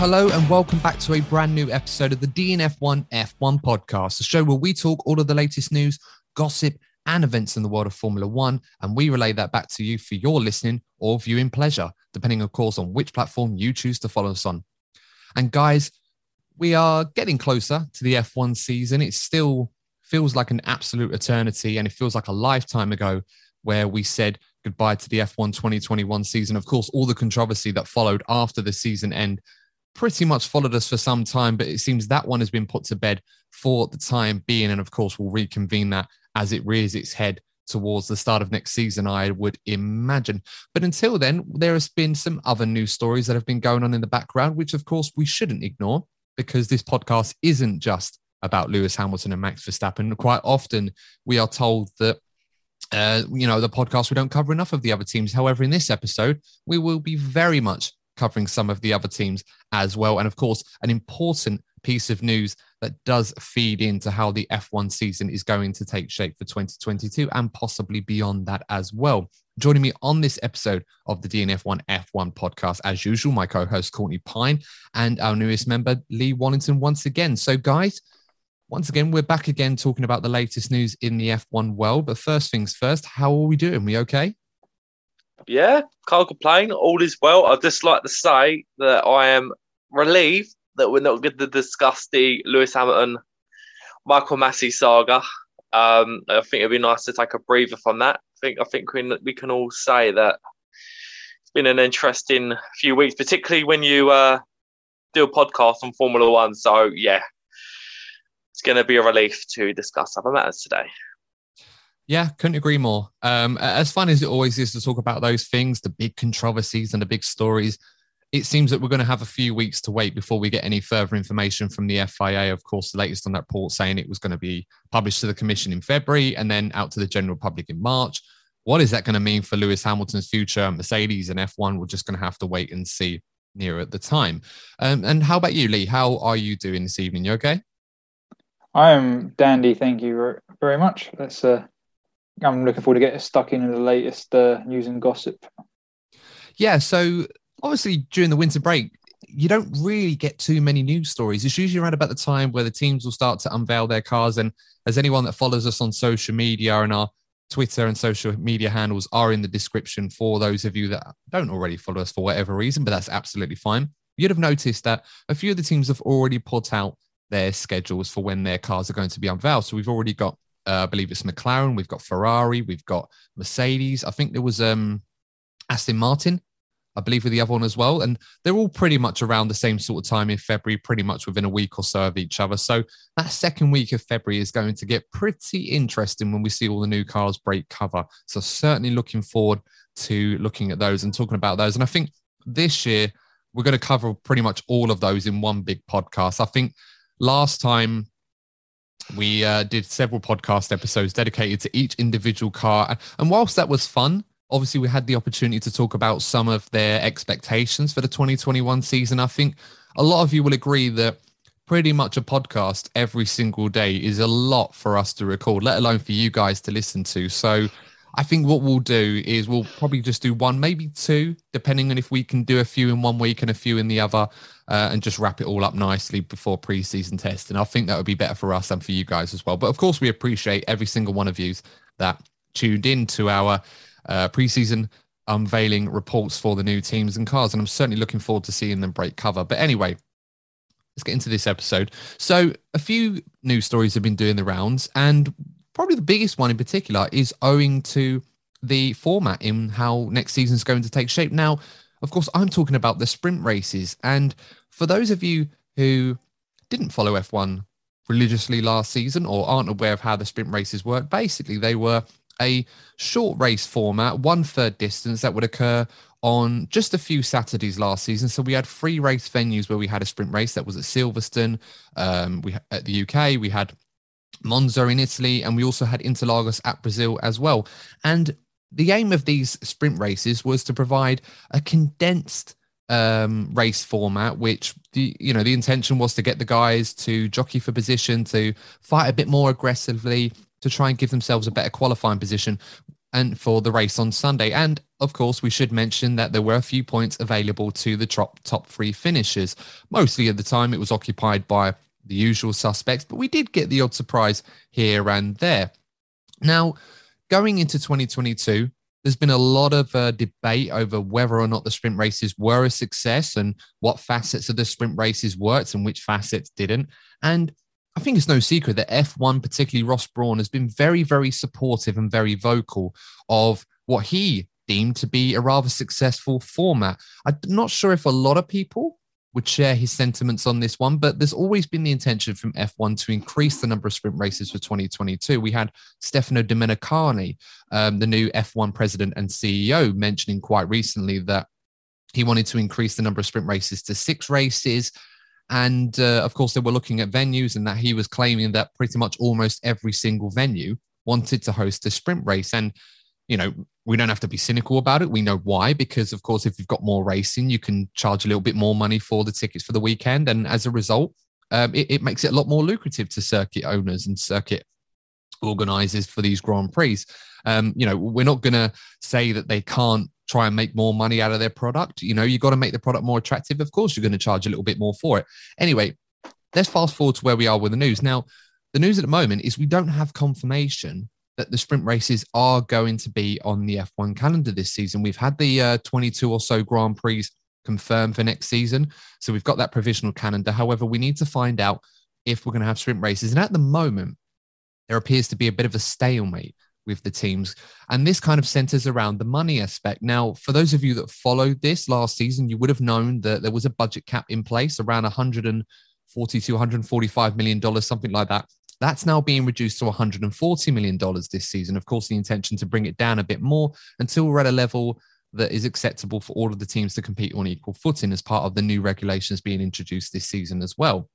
Hello, and welcome back to a brand new episode of the DNF1 F1 podcast, the show where we talk all of the latest news, gossip, and events in the world of Formula One, and we relay that back to you for your listening or viewing pleasure, depending, of course, on which platform you choose to follow us on. And guys, we are getting closer to the F1 season. It still feels like an absolute eternity, and it feels like a lifetime ago where we said goodbye to the F1 2021 season. Of course, all the controversy that followed after the season end pretty much followed us for some time, but it seems that one has been put to bed for the time being. And of course, we'll reconvene that as it rears its head towards the start of next season, I would imagine. But until then, there has been some other news stories that have been going on in the background, which of course we shouldn't ignore because this podcast isn't just about Lewis Hamilton and Max Verstappen. Quite often, we are told that uh, you know, the podcast, we don't cover enough of the other teams. However, in this episode, we will be very much covering some of the other teams as well. And of course, an important piece of news that does feed into how the F1 season is going to take shape for 2022 and possibly beyond that as well. Joining me on this episode of the DNF1 F1 podcast, as usual, my co host Courtney Pine and our newest member, Lee Wallington, once again. So, guys, once again, we're back again talking about the latest news in the F1 world. But first things first, how are we doing? We okay? Yeah, can't complain. All is well. I'd just like to say that I am relieved that we're not going to discuss the Lewis Hamilton Michael Masi saga. Um, I think it'd be nice to take a breather from that. I think I think we, we can all say that it's been an interesting few weeks, particularly when you uh, do a podcast on Formula One. So yeah, it's going to be a relief to discuss other matters today. Yeah, couldn't agree more. Um, as fun as it always is to talk about those things, the big controversies and the big stories, it seems that we're going to have a few weeks to wait before we get any further information from the FIA. Of course, the latest on that report saying it was going to be published to the commission in February and then out to the general public in March. What is that going to mean for Lewis Hamilton's future? Mercedes and F1, we're just going to have to wait and see nearer at the time. Um, and how about you, Lee? How are you doing this evening? You okay? I am dandy. Thank you very much. Let's uh, I'm looking forward to getting stuck in the latest uh, news and gossip. Yeah, so obviously during the winter break, you don't really get too many news stories. It's usually around about the time where the teams will start to unveil their cars. And as anyone that follows us on social media and our Twitter and social media handles are in the description for those of you that don't already follow us for whatever reason, but that's absolutely fine. You'd have noticed that a few of the teams have already put out their schedules for when their cars are going to be unveiled. So we've already got uh, I believe it's McLaren. We've got Ferrari. We've got Mercedes. I think there was um, Aston Martin. I believe with the other one as well. And they're all pretty much around the same sort of time in February, pretty much within a week or so of each other. So that second week of February is going to get pretty interesting when we see all the new cars break cover. So certainly looking forward to looking at those and talking about those. And I think this year we're going to cover pretty much all of those in one big podcast. I think last time we uh, did several podcast episodes dedicated to each individual car. And whilst that was fun, obviously we had the opportunity to talk about some of their expectations for the 2021 season. I think a lot of you will agree that pretty much a podcast every single day is a lot for us to record, let alone for you guys to listen to. So I think what we'll do is we'll probably just do one, maybe two, depending on if we can do a few in one week and a few in the other, uh, and just wrap it all up nicely before preseason test. And I think that would be better for us and for you guys as well. But of course, we appreciate every single one of you that tuned in to our uh, preseason unveiling reports for the new teams and cars. And I'm certainly looking forward to seeing them break cover. But anyway, let's get into this episode. So, a few news stories have been doing the rounds, and probably the biggest one in particular is owing to the format in how next season is going to take shape. Now, of course, I'm talking about the sprint races. And for those of you who didn't follow F1 religiously last season or aren't aware of how the sprint races work, basically they were a short race format, one third distance that would occur on just a few Saturdays last season. So we had three race venues where we had a sprint race that was at Silverstone, um, we at the UK, we had Monza in Italy, and we also had Interlagos at Brazil as well. And the aim of these sprint races was to provide a condensed um, race format, which the you know the intention was to get the guys to jockey for position, to fight a bit more aggressively, to try and give themselves a better qualifying position, and for the race on Sunday. And of course, we should mention that there were a few points available to the top top three finishers. Mostly at the time, it was occupied by the usual suspects, but we did get the odd surprise here and there. Now, going into 2022, there's been a lot of uh, debate over whether or not the sprint races were a success and what facets of the sprint races worked and which facets didn't. And I think it's no secret that F1, particularly Ross Brawn, has been very, very supportive and very vocal of what he deemed to be a rather successful format. I'm not sure if a lot of people would share his sentiments on this one, but there's always been the intention from F1 to increase the number of sprint races for 2022. We had Stefano Domenicali, um, the new F1 president and CEO, mentioning quite recently that he wanted to increase the number of sprint races to six races. And uh, of course, they were looking at venues, and that he was claiming that pretty much almost every single venue wanted to host a sprint race. And you know, we don't have to be cynical about it. We know why, because of course, if you've got more racing, you can charge a little bit more money for the tickets for the weekend. And as a result, um, it, it, makes it a lot more lucrative to circuit owners and circuit organizers for these Grand Prix. Um, you know, we're not going to say that they can't try and make more money out of their product. You know, you've got to make the product more attractive. Of course, you're going to charge a little bit more for it. Anyway, let's fast forward to where we are with the news. Now, the news at the moment is we don't have confirmation that the sprint races are going to be on the F1 calendar this season. We've had the uh, 22 or so Grand Prix confirmed for next season. So we've got that provisional calendar. However, we need to find out if we're going to have sprint races. And at the moment, there appears to be a bit of a stalemate with the teams. And this kind of centers around the money aspect. Now, for those of you that followed this last season, you would have known that there was a budget cap in place around 140 to 145 million dollars, something like that. That's now being reduced to $140 million this season. Of course, the intention to bring it down a bit more until we're at a level that is acceptable for all of the teams to compete on equal footing as part of the new regulations being introduced this season as well.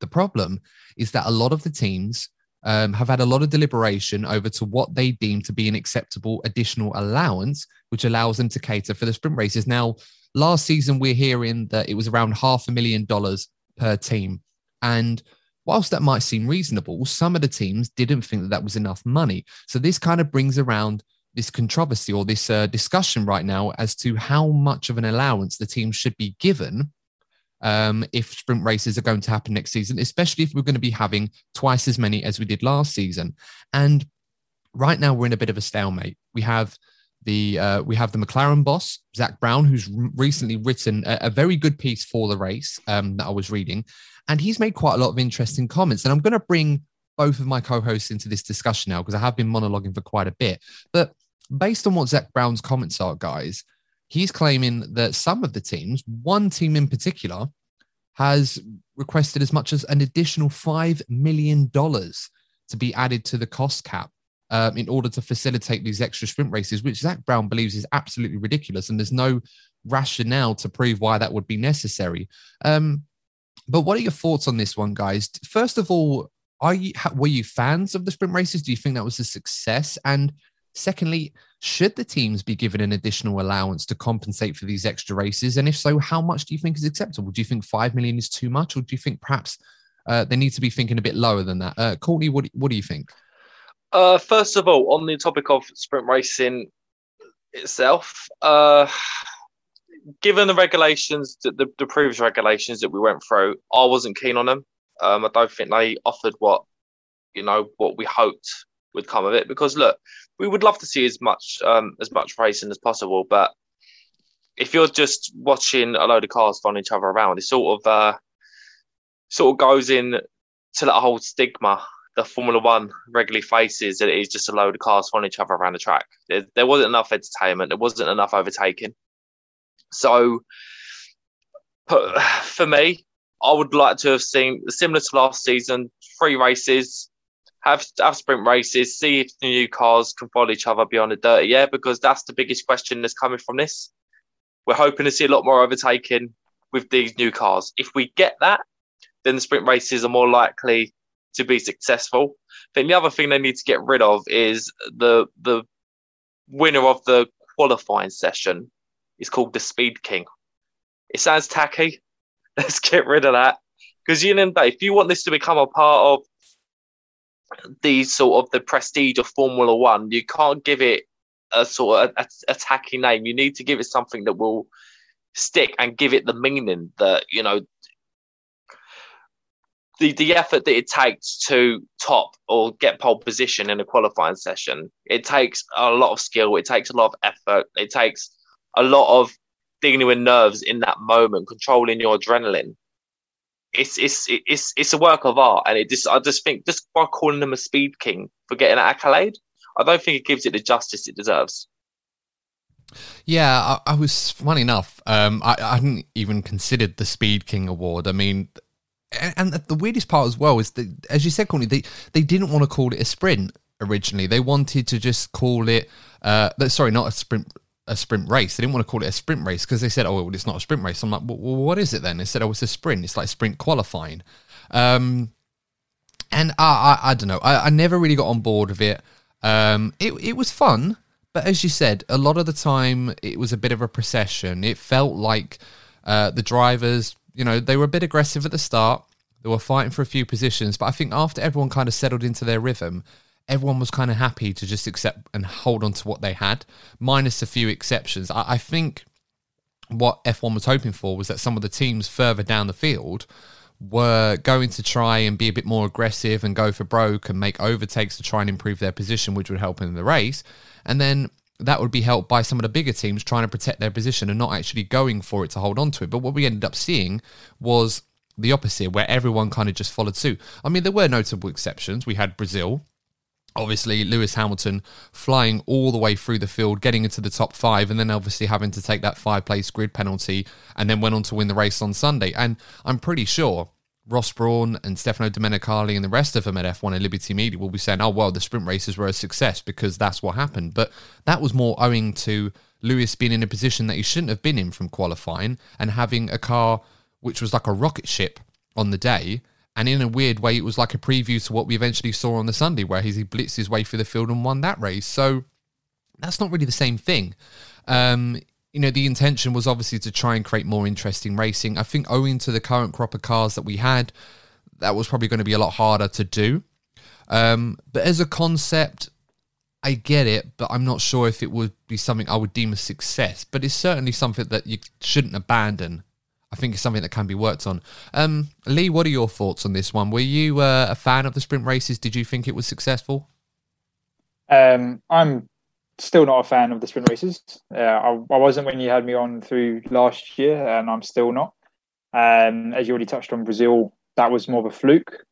The problem is that a lot of the teams um, have had a lot of deliberation over to what they deem to be an acceptable additional allowance, which allows them to cater for the sprint races. Now, last season, we're hearing that it was around half a million dollars per team. And whilst that might seem reasonable, some of the teams didn't think that that was enough money. So this kind of brings around this controversy or this uh, discussion right now as to how much of an allowance the team should be given um, if sprint races are going to happen next season, especially if we're going to be having twice as many as we did last season. And right now we're in a bit of a stalemate. We have the uh, we have the McLaren boss Zak Brown, who's recently written a, a very good piece for the race um, that I was reading, and he's made quite a lot of interesting comments. And I'm going to bring both of my co-hosts into this discussion now because I have been monologuing for quite a bit. But based on what Zak Brown's comments are, guys, he's claiming that some of the teams, one team in particular, has requested as much as an additional $5 million to be added to the cost cap um, in order to facilitate these extra sprint races, which Zak Brown believes is absolutely ridiculous. And there's no rationale to prove why that would be necessary. Um, but what are your thoughts on this one, guys? First of all, are you were you fans of the sprint races? Do you think that was a success? And secondly, should the teams be given an additional allowance to compensate for these extra races? And if so, how much do you think is acceptable? Do you think five million is too much, or do you think perhaps uh, they need to be thinking a bit lower than that? Uh, Courtney, what what do you think? Uh, first of all, on the topic of sprint racing itself, uh, given the regulations, the, the previous regulations that we went through, I wasn't keen on them. Um, I don't think they offered what you know what we hoped would come of it. Because look, we would love to see as much um, as much racing as possible, but if you're just watching a load of cars following each other around, it sort of uh, sort of goes in to that whole stigma the Formula One regularly faces that it is just a load of cars following each other around the track. There, there wasn't enough entertainment. There wasn't enough overtaking. So, for me, I would like to have seen similar to last season, three races, have have sprint races, see if the new cars can follow each other beyond the dirty air, because that's the biggest question that's coming from this. We're hoping to see a lot more overtaking with these new cars. If we get that, then the sprint races are more likely to be successful. Then the other thing they need to get rid of is the the winner of the qualifying session is called the Speed King. It sounds tacky. Let's get rid of that. Because you know, if you want this to become a part of the sort of the prestige of Formula One, you can't give it a sort of a, a, tacky name. You need to give it something that will stick and give it the meaning that you know the the effort that it takes to top or get pole position in a qualifying session. It takes a lot of skill. It takes a lot of effort. It takes a lot of dealing with nerves in that moment, controlling your adrenaline. It's it's it's it's a work of art, and it just I just think just by calling him a speed king for getting an accolade, I don't think it gives it the justice it deserves. Yeah, I, I was funny enough. Um, I, I hadn't even considered the Speed King award. I mean, and, and the weirdest part as well is that, as you said, Courtney, they they didn't want to call it a sprint originally. They wanted to just call it, uh, sorry, not a sprint a sprint race. They didn't want to call it a sprint race because they said, "Oh, well, it's not a sprint race." I'm like, "Well, what is it then?" They said, "Oh, it's a sprint. It's like sprint qualifying." Um, and I, I, I don't know. I, I never really got on board with it. Um, it it was fun, but as you said, a lot of the time it was a bit of a procession. It felt like uh, the drivers, you know, they were a bit aggressive at the start. They were fighting for a few positions, but I think after everyone kind of settled into their rhythm, everyone was kind of happy to just accept and hold on to what they had, minus a few exceptions. I, I think what F1 was hoping for was that some of the teams further down the field were going to try and be a bit more aggressive and go for broke and make overtakes to try and improve their position, which would help in the race. And then that would be helped by some of the bigger teams trying to protect their position and not actually going for it to hold on to it. But what we ended up seeing was the opposite, where everyone kind of just followed suit. I mean, there were notable exceptions. We had Brazil, obviously Lewis Hamilton flying all the way through the field, getting into the top five, and then obviously having to take that five place grid penalty, and then went on to win the race on Sunday. And I'm pretty sure Ross Brawn and Stefano Domenicali and the rest of them at F1 and Liberty Media will be saying, oh, well, the sprint races were a success because that's what happened. But that was more owing to Lewis being in a position that he shouldn't have been in from qualifying and having a car which was like a rocket ship on the day and in a weird way, it was like a preview to what we eventually saw on the Sunday, where he blitzed his way through the field and won that race. So that's not really the same thing. Um, you know, the intention was obviously to try and create more interesting racing. I think owing to the current crop of cars that we had, that was probably going to be a lot harder to do. Um, but as a concept, I get it, but I'm not sure if it would be something I would deem a success. But it's certainly something that you shouldn't abandon I think it's something that can be worked on. Um, Lee, what are your thoughts on this one? Were you uh, a fan of the sprint races? Did you think it was successful? Um, I'm still not a fan of the sprint races. Uh, I, I, wasn't when you had me on through last year, and I'm still not. Um, as you already touched on, Brazil, that was more of a fluke,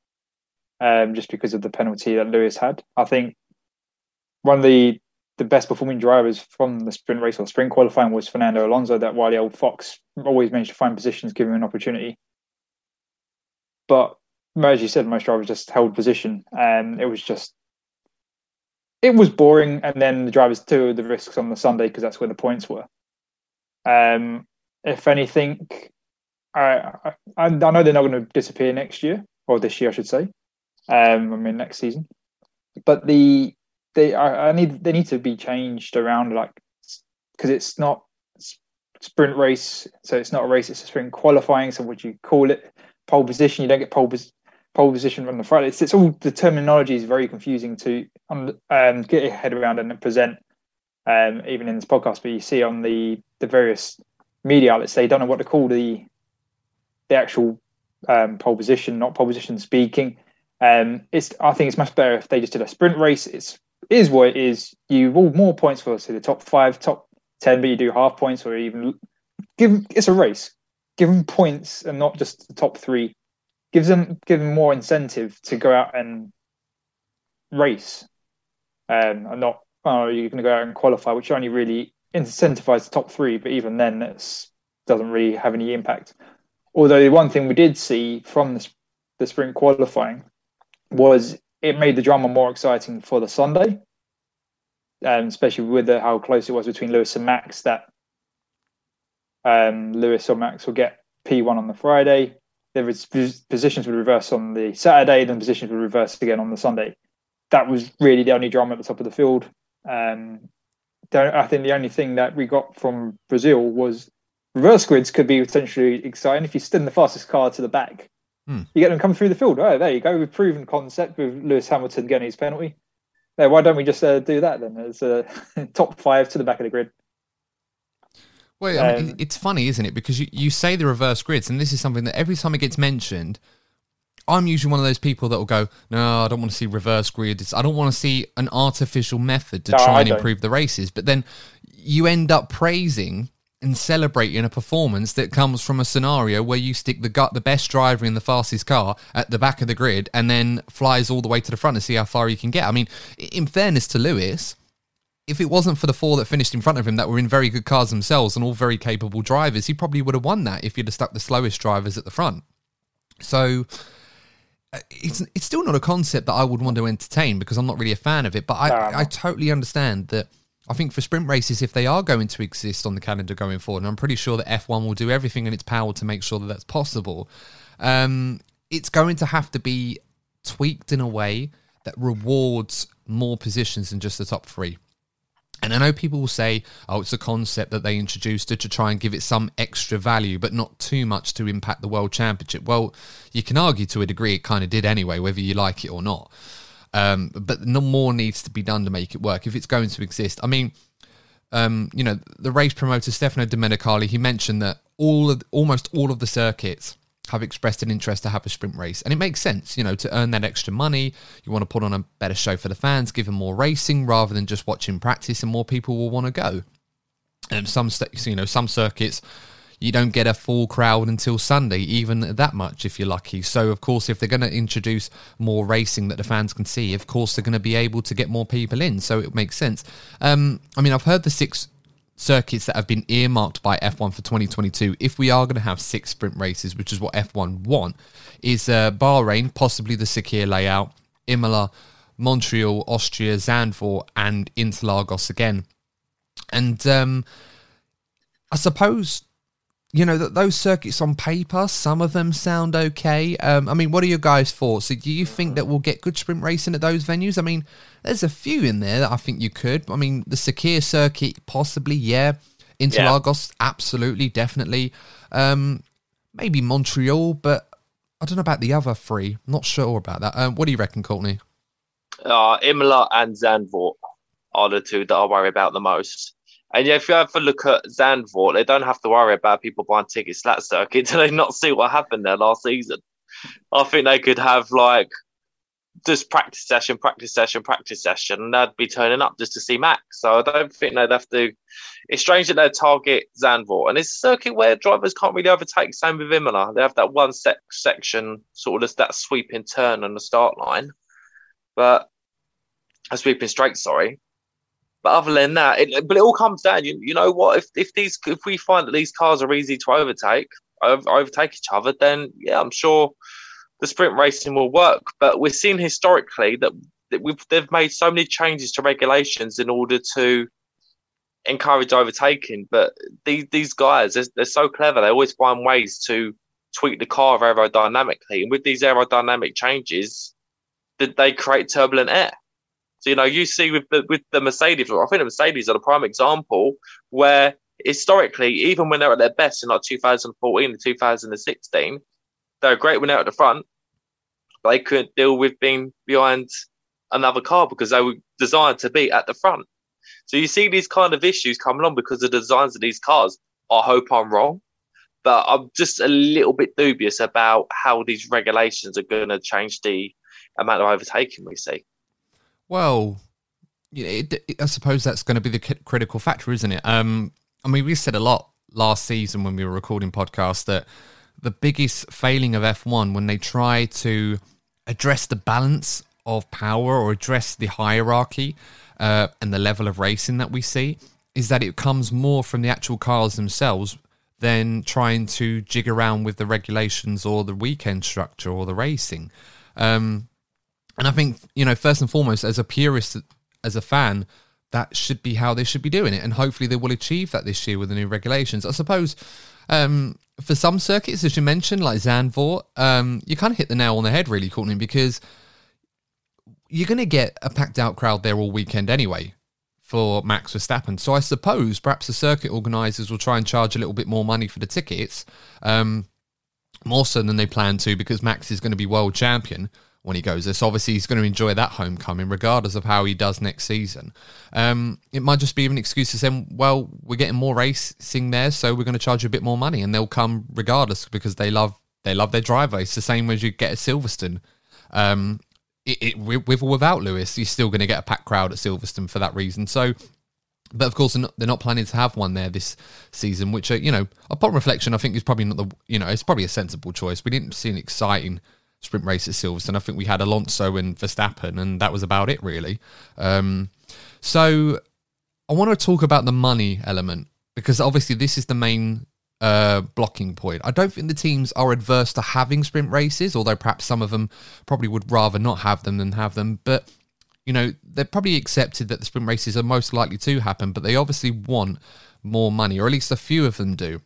um, just because of the penalty that Lewis had. I think one of the the best performing drivers from the sprint race or sprint qualifying was Fernando Alonso. That while the old Fox always managed to find positions, giving him an opportunity. But as you said, most drivers just held position, and it was just it was boring. And then the drivers took the risks on the Sunday because that's where the points were. Um, if anything, I, I, I know they're not going to disappear next year or this year, I should say. Um, I mean next season, but the they I, I need they need to be changed around like because it's not sprint race, so it's not a race; it's a sprint qualifying. So would you call it pole position? You don't get pole pole position from the front. It's, it's all the terminology is very confusing to um, get your head around and present. Um, even in this podcast, but you see on the the various media outlets, they don't know what to call the the actual um, pole position, not pole position speaking. Um, it's I think it's much better if they just did a sprint race. It's is what it is. You will more points for say the top five, top ten, but you do half points or even give them. It's a race. Give them points and not just the top three. Gives them give them more incentive to go out and race, um, and not oh you're going to go out and qualify, which only really incentivizes the top three, but even then, it doesn't really have any impact. Although the one thing we did see from the, the sprint qualifying was it made the drama more exciting for the Sunday, um, especially with the, how close it was between Lewis and Max. That um, Lewis or Max will get P1 on the Friday. Was positions would reverse on the Saturday, then positions would reverse again on the Sunday. That was really the only drama at the top of the field. Um, I think the only thing that we got from Brazil was reverse grids could be potentially exciting if you stood in the fastest car to the back. Hmm. You get them coming through the field. Oh, there you go. We've proven concept with Lewis Hamilton getting his penalty. Yeah, why don't we just uh, do that then? As a top five to the back of the grid. Well, I mean, um, it's funny, isn't it? Because you, you say the reverse grids, and this is something that every time it gets mentioned, I'm usually one of those people that will go, no, I don't want to see reverse grids. I don't want to see an artificial method to no, try and improve the races. But then you end up praising and celebrating a performance that comes from a scenario where you stick the gut, the best driver in the fastest car at the back of the grid and then flies all the way to the front to see how far you can get. I mean, in fairness to Lewis, if it wasn't for the four that finished in front of him that were in very good cars themselves and all very capable drivers, he probably would have won that if he'd have stuck the slowest drivers at the front. So uh, it's it's still not a concept that I would want to entertain because I'm not really a fan of it. But I, I totally understand that. I think for sprint races, if they are going to exist on the calendar going forward, and I'm pretty sure that F1 will do everything in its power to make sure that that's possible, um, it's going to have to be tweaked in a way that rewards more positions than just the top three. And I know people will say, oh, it's a concept that they introduced to, to try and give it some extra value, but not too much to impact the world championship. Well, you can argue to a degree it kind of did anyway, whether you like it or not. Um, but no more needs to be done to make it work if it's going to exist. I mean, um, you know, the race promoter Stefano Domenicali, he mentioned that all of almost all of the circuits have expressed an interest to have a sprint race. And it makes sense, you know, to earn that extra money. You want to put on a better show for the fans, give them more racing rather than just watching practice, and more people will want to go. And some, you know, some circuits, you don't get a full crowd until Sunday, even that much if you're lucky. So, of course, if they're going to introduce more racing that the fans can see, of course, they're going to be able to get more people in. So it makes sense. Um, I mean, I've heard the six circuits that have been earmarked by F1 for 2022, if we are going to have six sprint races, which is what F1 want, is uh, Bahrain, possibly the Sakhir layout, Imola, Montreal, Austria, Zandvoort, and Interlagos again. And um, I suppose you know, that those circuits on paper, some of them sound okay. Um, I mean, what are your guys' thoughts? Do you think that we'll get good sprint racing at those venues? I mean, there's a few in there that I think you could. I mean, the Sakhir circuit, possibly, yeah. Interlagos, yeah. absolutely, definitely. Um, maybe Montreal, but I don't know about the other three. I'm Not sure about that. Um, what do you reckon, Courtney? Uh, Imola and Zandvoort are the two that I worry about the most. And yeah, if you have a look at Zandvoort, they don't have to worry about people buying tickets to that circuit. Do they not see what happened there last season? I think they could have like just practice session, practice session, practice session, and they'd be turning up just to see Max. So I don't think they'd have to. It's strange that they target Zandvoort, and it's a circuit where drivers can't really overtake. Same with Imola, they have that one sec- section, sort of that sweeping turn on the start line, but a sweeping straight. Sorry, but other than that, it, but it all comes down. You, you know what? If if these if we find that these cars are easy to overtake, over, overtake each other, then yeah, I'm sure the sprint racing will work. But we're seeing historically that, that we've they've made so many changes to regulations in order to encourage overtaking. But these these guys, they're, they're so clever. They always find ways to tweak the car aerodynamically, and with these aerodynamic changes, that they create turbulent air. So you know, you see with the with the Mercedes, I think the Mercedes are the prime example where historically, even when they're at their best in like 2014 and 2016, they're a great when they're at the front, but they couldn't deal with being behind another car because they were designed to be at the front. So you see these kind of issues coming on because the designs of these cars. I hope I'm wrong, but I'm just a little bit dubious about how these regulations are going to change the amount of overtaking we see. Well, it, it, I suppose that's going to be the critical factor, isn't it? Um, I mean, we said a lot last season when we were recording podcasts that the biggest failing of F1 when they try to address the balance of power or address the hierarchy uh, and the level of racing that we see is that it comes more from the actual cars themselves than trying to jig around with the regulations or the weekend structure or the racing. Um, and I think, you know, first and foremost, as a purist, as a fan, that should be how they should be doing it. And hopefully they will achieve that this year with the new regulations. I suppose um, for some circuits, as you mentioned, like Zandvoort, um, you kind of hit the nail on the head, really, Courtney, because you're going to get a packed out crowd there all weekend anyway for Max Verstappen. So I suppose perhaps the circuit organisers will try and charge a little bit more money for the tickets, um, more so than they plan to, because Max is going to be world champion when he goes. So obviously he's going to enjoy that homecoming, regardless of how he does next season. Um, it might just be an excuse to say, well, we're getting more racing there, so we're going to charge you a bit more money, and they'll come regardless because they love they love their driver. It's the same as you get at Silverstone. Um, it, it, with or without Lewis, you're still going to get a packed crowd at Silverstone for that reason. So. But of course, they're not, they're not planning to have one there this season, which, uh, you know, upon reflection, I think is probably not the, you know, it's probably a sensible choice. We didn't see an exciting sprint race at Silverstone. I think we had Alonso and Verstappen, and that was about it, really. Um, so I want to talk about the money element because obviously this is the main uh, blocking point. I don't think the teams are adverse to having sprint races, although perhaps some of them probably would rather not have them than have them. But you know, they're probably accepted that the sprint races are most likely to happen, but they obviously want more money, or at least a few of them do.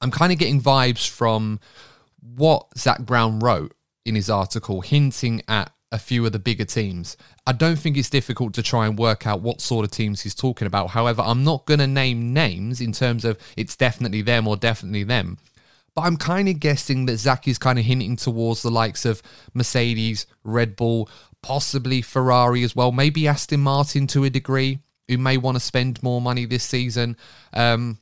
I'm kind of getting vibes from what Zak Brown wrote in his article, hinting at a few of the bigger teams. I don't think it's difficult to try and work out what sort of teams he's talking about. However, I'm not going to name names in terms of it's definitely them or definitely them. But I'm kind of guessing that Zak is kind of hinting towards the likes of Mercedes, Red Bull, possibly Ferrari as well, maybe Aston Martin to a degree, who may want to spend more money this season um,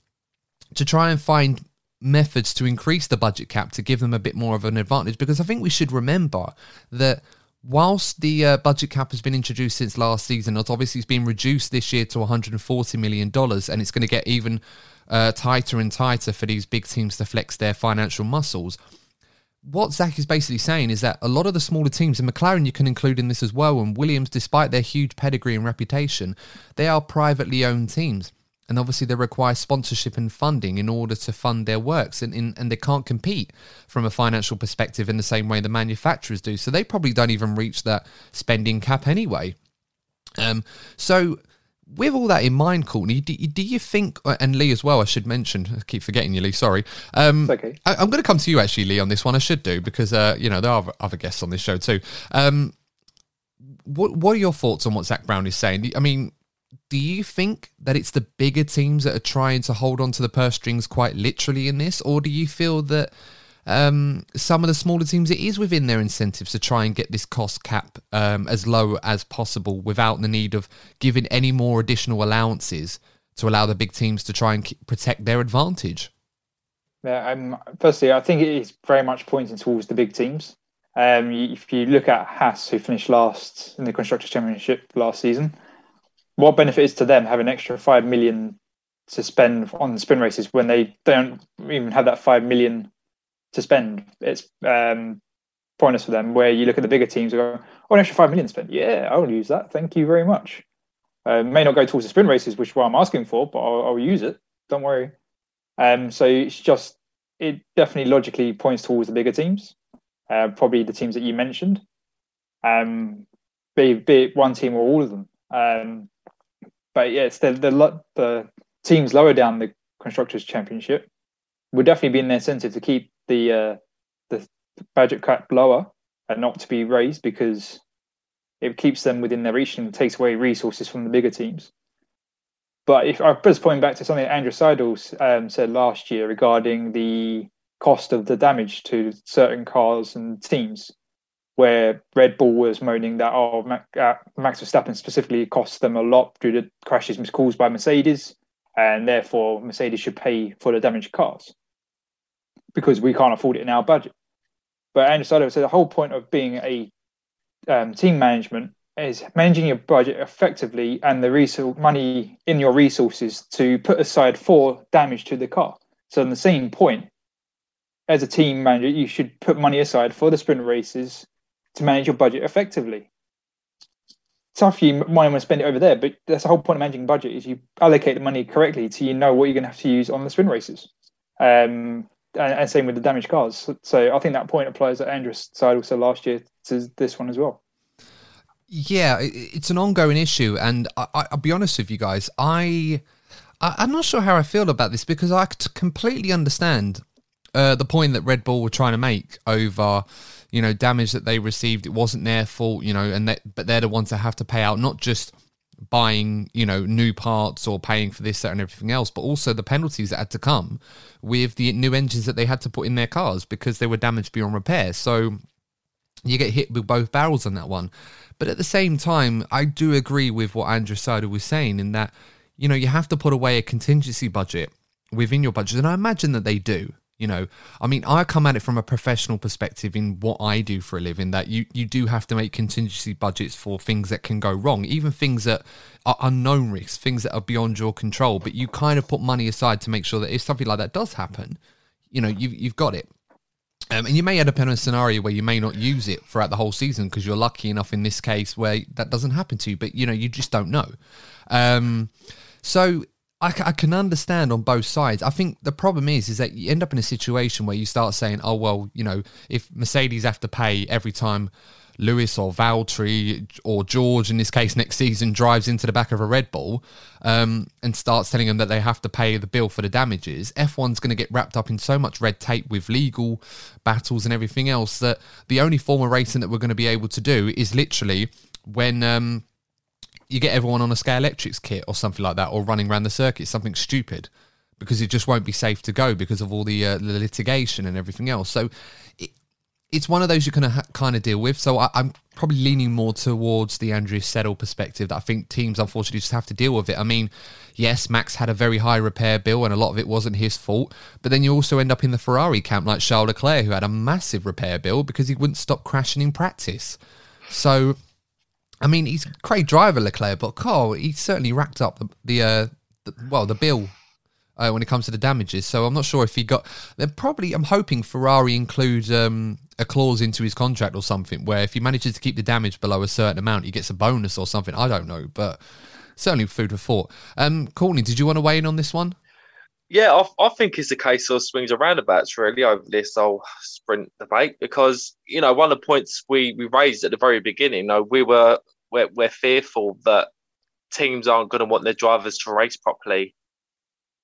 to try and find methods to increase the budget cap to give them a bit more of an advantage because I think we should remember that whilst the uh, budget cap has been introduced since last season, it's obviously it's been reduced this year to 140 million dollars, and it's going to get even uh, tighter and tighter for these big teams to flex their financial muscles. What Zak is basically saying is that a lot of the smaller teams, and McLaren you can include in this as well, and Williams, despite their huge pedigree and reputation, they are privately owned teams and obviously they require sponsorship and funding in order to fund their works and, in, and they can't compete from a financial perspective in the same way the manufacturers do so they probably don't even reach that spending cap anyway um, so with all that in mind, Courtney, do, do, you think, uh, and Lee as well, I should mention, I keep forgetting you, Lee, sorry. Um, okay. I, am going to come to you actually, Lee, on this one. I should do because, uh, you know, there are other guests on this show too. Um, what, what are your thoughts on what Zak Brown is saying? I mean, do you think that it's the bigger teams that are trying to hold on to the purse strings quite literally in this, or do you feel that um, some of the smaller teams it is within their incentives to try and get this cost cap um, as low as possible without the need of giving any more additional allowances to allow the big teams to try and protect their advantage? Yeah, um, firstly, I think it is very much pointing towards the big teams. Um, if you look at Haas, who finished last in the Constructors' Championship last season, what benefit is to them having extra five million to spend on sprint races when they don't even have that five million to spend? It's um, pointless for them. Where you look at the bigger teams, and go, "Oh, an extra five million spent. Yeah, I'll use that. Thank you very much." Uh, may not go towards the sprint races, which is what I'm asking for, but I'll, I'll use it. Don't worry. Um, so it's just it definitely logically points towards the bigger teams, uh, probably the teams that you mentioned, um, be, be it one team or all of them. Um, but it's the, the the teams lower down the constructors championship would definitely be in their incentive to keep the uh, the budget cap lower and not to be raised because it keeps them within their reach and takes away resources from the bigger teams. But if I was pointing back to something Andrew Seidl um, said last year regarding the cost of the damage to certain cars and teams, where Red Bull was moaning that oh uh, Max Verstappen specifically cost them a lot due to crashes caused by Mercedes, and therefore Mercedes should pay for the damaged cars because we can't afford it in our budget. But Andrew Seidl said the whole point of being a um, team management is managing your budget effectively and the resource money in your resources to put aside for damage to the car. So, in the same point, as a team manager, you should put money aside for the sprint races to manage your budget effectively. tough you might want to spend it over there, but that's the whole point of managing budget is you allocate the money correctly so you know what you're going to have to use on the sprint races. Um, and, and, same with the damaged cars. So I think that point applies at Andrew's side also last year to this one as well. Yeah, it's an ongoing issue, and I, will be honest with you guys. I, I am not sure how I feel about this because I completely understand uh, the point that Red Bull were trying to make over you know, damage that they received. It wasn't their fault, you know, and that, but they're the ones that have to pay out, not just buying, you know, new parts or paying for this, that, and everything else, but also the penalties that had to come with the new engines that they had to put in their cars because they were damaged beyond repair. So you get hit with both barrels on that one. But at the same time, I do agree with what Andrew Seidl was saying in that, you know, you have to put away a contingency budget within your budget. And I imagine that they do. You know, I mean, I come at it from a professional perspective in what I do for a living. That you you do have to make contingency budgets for things that can go wrong, even things that are unknown risks, things that are beyond your control. But you kind of put money aside to make sure that if something like that does happen, you know, you've you've got it. Um, and you may end up in a scenario where you may not use it throughout the whole season because you're lucky enough in this case where that doesn't happen to you. But you know, you just don't know. Um, so I, I can understand on both sides. I think the problem is, is that you end up in a situation where you start saying, "Oh well, you know, if Mercedes have to pay every time Lewis or Valtteri or George, in this case, next season drives into the back of a Red Bull um, and starts telling them that they have to pay the bill for the damages, F1's going to get wrapped up in so much red tape with legal battles and everything else that the only form of racing that we're going to be able to do is literally when um, you get everyone on a Scalextric kit or something like that, or running around the circuit, something stupid, because it just won't be safe to go because of all the, uh, the litigation and everything else. So it, it's one of those you're going to ha- kind of deal with. So I, am probably leaning more towards the Andrew Seidl perspective that I think teams unfortunately just have to deal with it. I mean, yes, Max had a very high repair bill and a lot of it wasn't his fault, but then you also end up in the Ferrari camp like Charles Leclerc, who had a massive repair bill because he wouldn't stop crashing in practice. So I mean, he's a great driver, Leclerc, but Carl, he certainly racked up the, the, uh, the well, the bill uh, when it comes to the damages. So I'm not sure if he got. They're probably. I'm hoping Ferrari includes um, a clause into his contract or something where if he manages to keep the damage below a certain amount, he gets a bonus or something. I don't know, but certainly food for thought. Um, Courtney, did you want to weigh in on this one? Yeah, I, I, think it's a case of swings and roundabouts really over this whole sprint debate because you know one of the points we, we raised at the very beginning, you know, we were we're, we're fearful that teams aren't going to want their drivers to race properly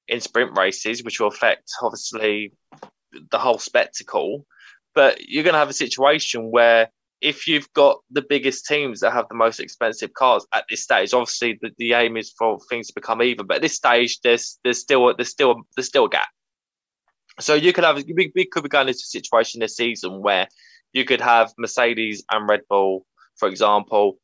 in sprint races, which will affect obviously the whole spectacle. But you're going to have a situation where if you've got the biggest teams that have the most expensive cars at this stage, obviously the, the aim is for things to become even. But at this stage, there's there's still there's still there's still a gap. So you could have we, we could be going into a situation this season where you could have Mercedes and Red Bull, for example,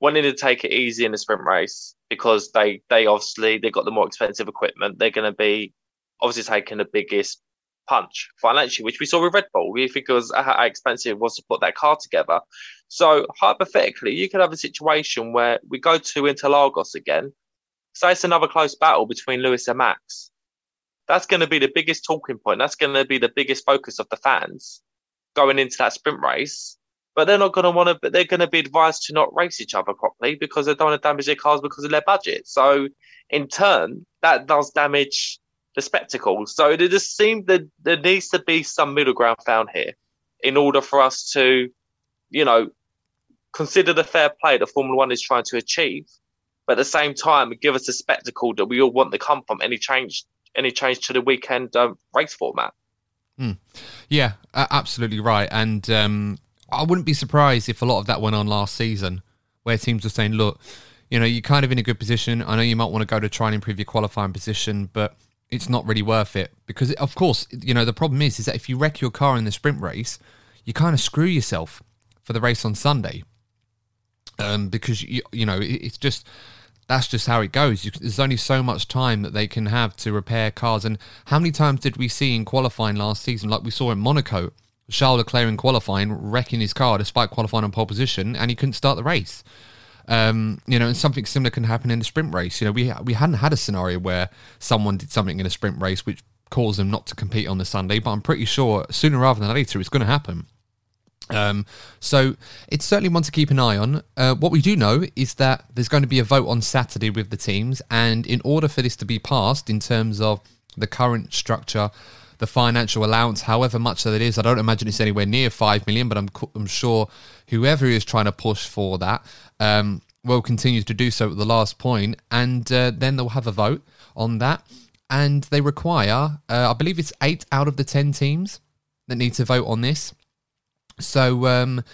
wanting to take it easy in the sprint race because they they obviously they got the more expensive equipment. They're going to be obviously taking the biggest punch financially, which we saw with Red Bull. We think it was uh, how expensive it was to put that car together. So hypothetically, you could have a situation where we go to Interlagos again. Say it's another close battle between Lewis and Max. That's going to be the biggest talking point. That's going to be the biggest focus of the fans going into that sprint race but they're not going to want to. But they're going to be advised to not race each other properly because they don't want to damage their cars because of their budget. So, in turn, that does damage the spectacle. So it just seems that there needs to be some middle ground found here in order for us to, you know, consider the fair play that Formula One is trying to achieve, but at the same time give us a spectacle that we all want to come from any change any change to the weekend um, race format. Mm. Yeah, absolutely right. And um, I wouldn't be surprised if a lot of that went on last season, where teams were saying, "Look, you know, you're kind of in a good position. I know you might want to go to try and improve your qualifying position, but it's not really worth it because, of course, you know the problem is is that if you wreck your car in the sprint race, you kind of screw yourself for the race on Sunday, um, because you you know it's just." That's just how it goes. You, there's only so much time that they can have to repair cars. And how many times did we see in qualifying last season, like we saw in Monaco, Charles Leclerc in qualifying, wrecking his car despite qualifying on pole position, and he couldn't start the race. Um, you know, and something similar can happen in the sprint race. You know, we we hadn't had a scenario where someone did something in a sprint race which caused them not to compete on the Sunday, but I'm pretty sure sooner rather than later it's going to happen. Um, so it's certainly one to keep an eye on. Uh, what we do know is that there's going to be a vote on Saturday with the teams, and in order for this to be passed, in terms of the current structure, the financial allowance, however much that it is, I don't imagine it's anywhere near five million, but I'm I'm sure whoever is trying to push for that um, will continue to do so at the last point, and uh, then they'll have a vote on that, and they require, uh, I believe it's eight out of the ten teams that need to vote on this. So, um,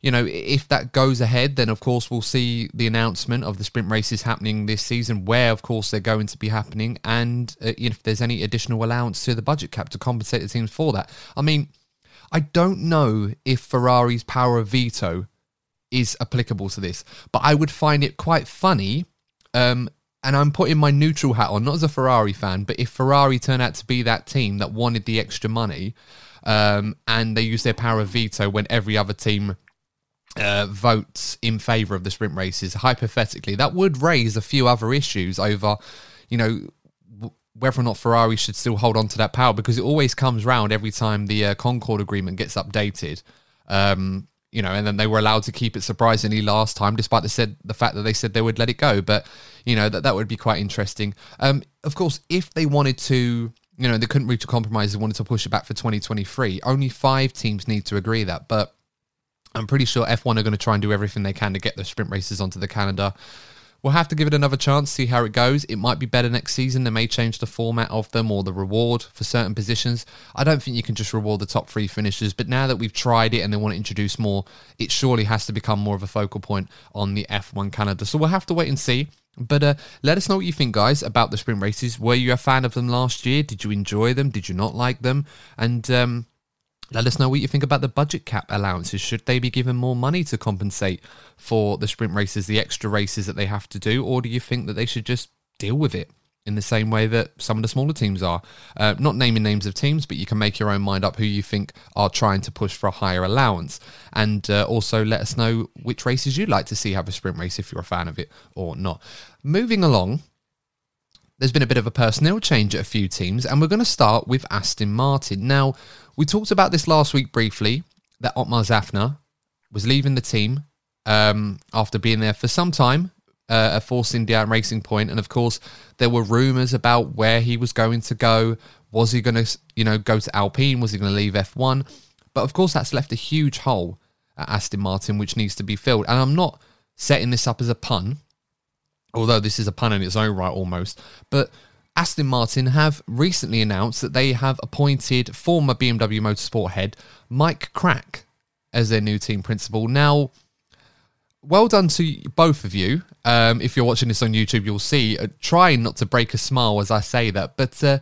you know, if that goes ahead, then of course we'll see the announcement of the sprint races happening this season, where of course they're going to be happening, and uh, if there's any additional allowance to the budget cap to compensate the teams for that. I mean, I don't know if Ferrari's power of veto is applicable to this, but I would find it quite funny. Um, and I'm putting my neutral hat on, not as a Ferrari fan, but if Ferrari turned out to be that team that wanted the extra money, um, and they use their power of veto when every other team uh, votes in favour of the sprint races. Hypothetically, that would raise a few other issues over, you know, whether or not Ferrari should still hold on to that power because it always comes round every time the uh, Concorde agreement gets updated. Um, you know, and then they were allowed to keep it surprisingly last time, despite the said the fact that they said they would let it go. But you know that that would be quite interesting. Um, of course, if they wanted to you know, they couldn't reach a compromise. They wanted to push it back for 2023. Only five teams need to agree that, but I'm pretty sure F1 are going to try and do everything they can to get the sprint races onto the calendar. We'll have to give it another chance, see how it goes. It might be better next season. They may change the format of them or the reward for certain positions. I don't think you can just reward the top three finishers, but now that we've tried it and they want to introduce more, it surely has to become more of a focal point on the F1 Canada. So we'll have to wait and see. But uh, let us know what you think, guys, about the sprint races. Were you a fan of them last year? Did you enjoy them? Did you not like them? And um, let us know what you think about the budget cap allowances. Should they be given more money to compensate for the sprint races, the extra races that they have to do? Or do you think that they should just deal with it? in the same way that some of the smaller teams are. Uh, not naming names of teams, but you can make your own mind up who you think are trying to push for a higher allowance. And uh, also let us know which races you'd like to see have a sprint race if you're a fan of it or not. Moving along, there's been a bit of a personnel change at a few teams, and we're going to start with Aston Martin. Now, we talked about this last week briefly that Otmar Szafnauer was leaving the team um, after being there for some time uh, a Force India and Racing Point, and of course there were rumours about where he was going to go. Was he going to, you know, go to Alpine? Was he going to leave F1? But of course, that's left a huge hole at Aston Martin, which needs to be filled. And I'm not setting this up as a pun, although this is a pun in its own right almost. But Aston Martin have recently announced that they have appointed former BMW Motorsport head Mike Krack as their new team principal. Now, well done to both of you. Um, if you're watching this on YouTube, you'll see. Uh, trying not to break a smile as I say that, but uh,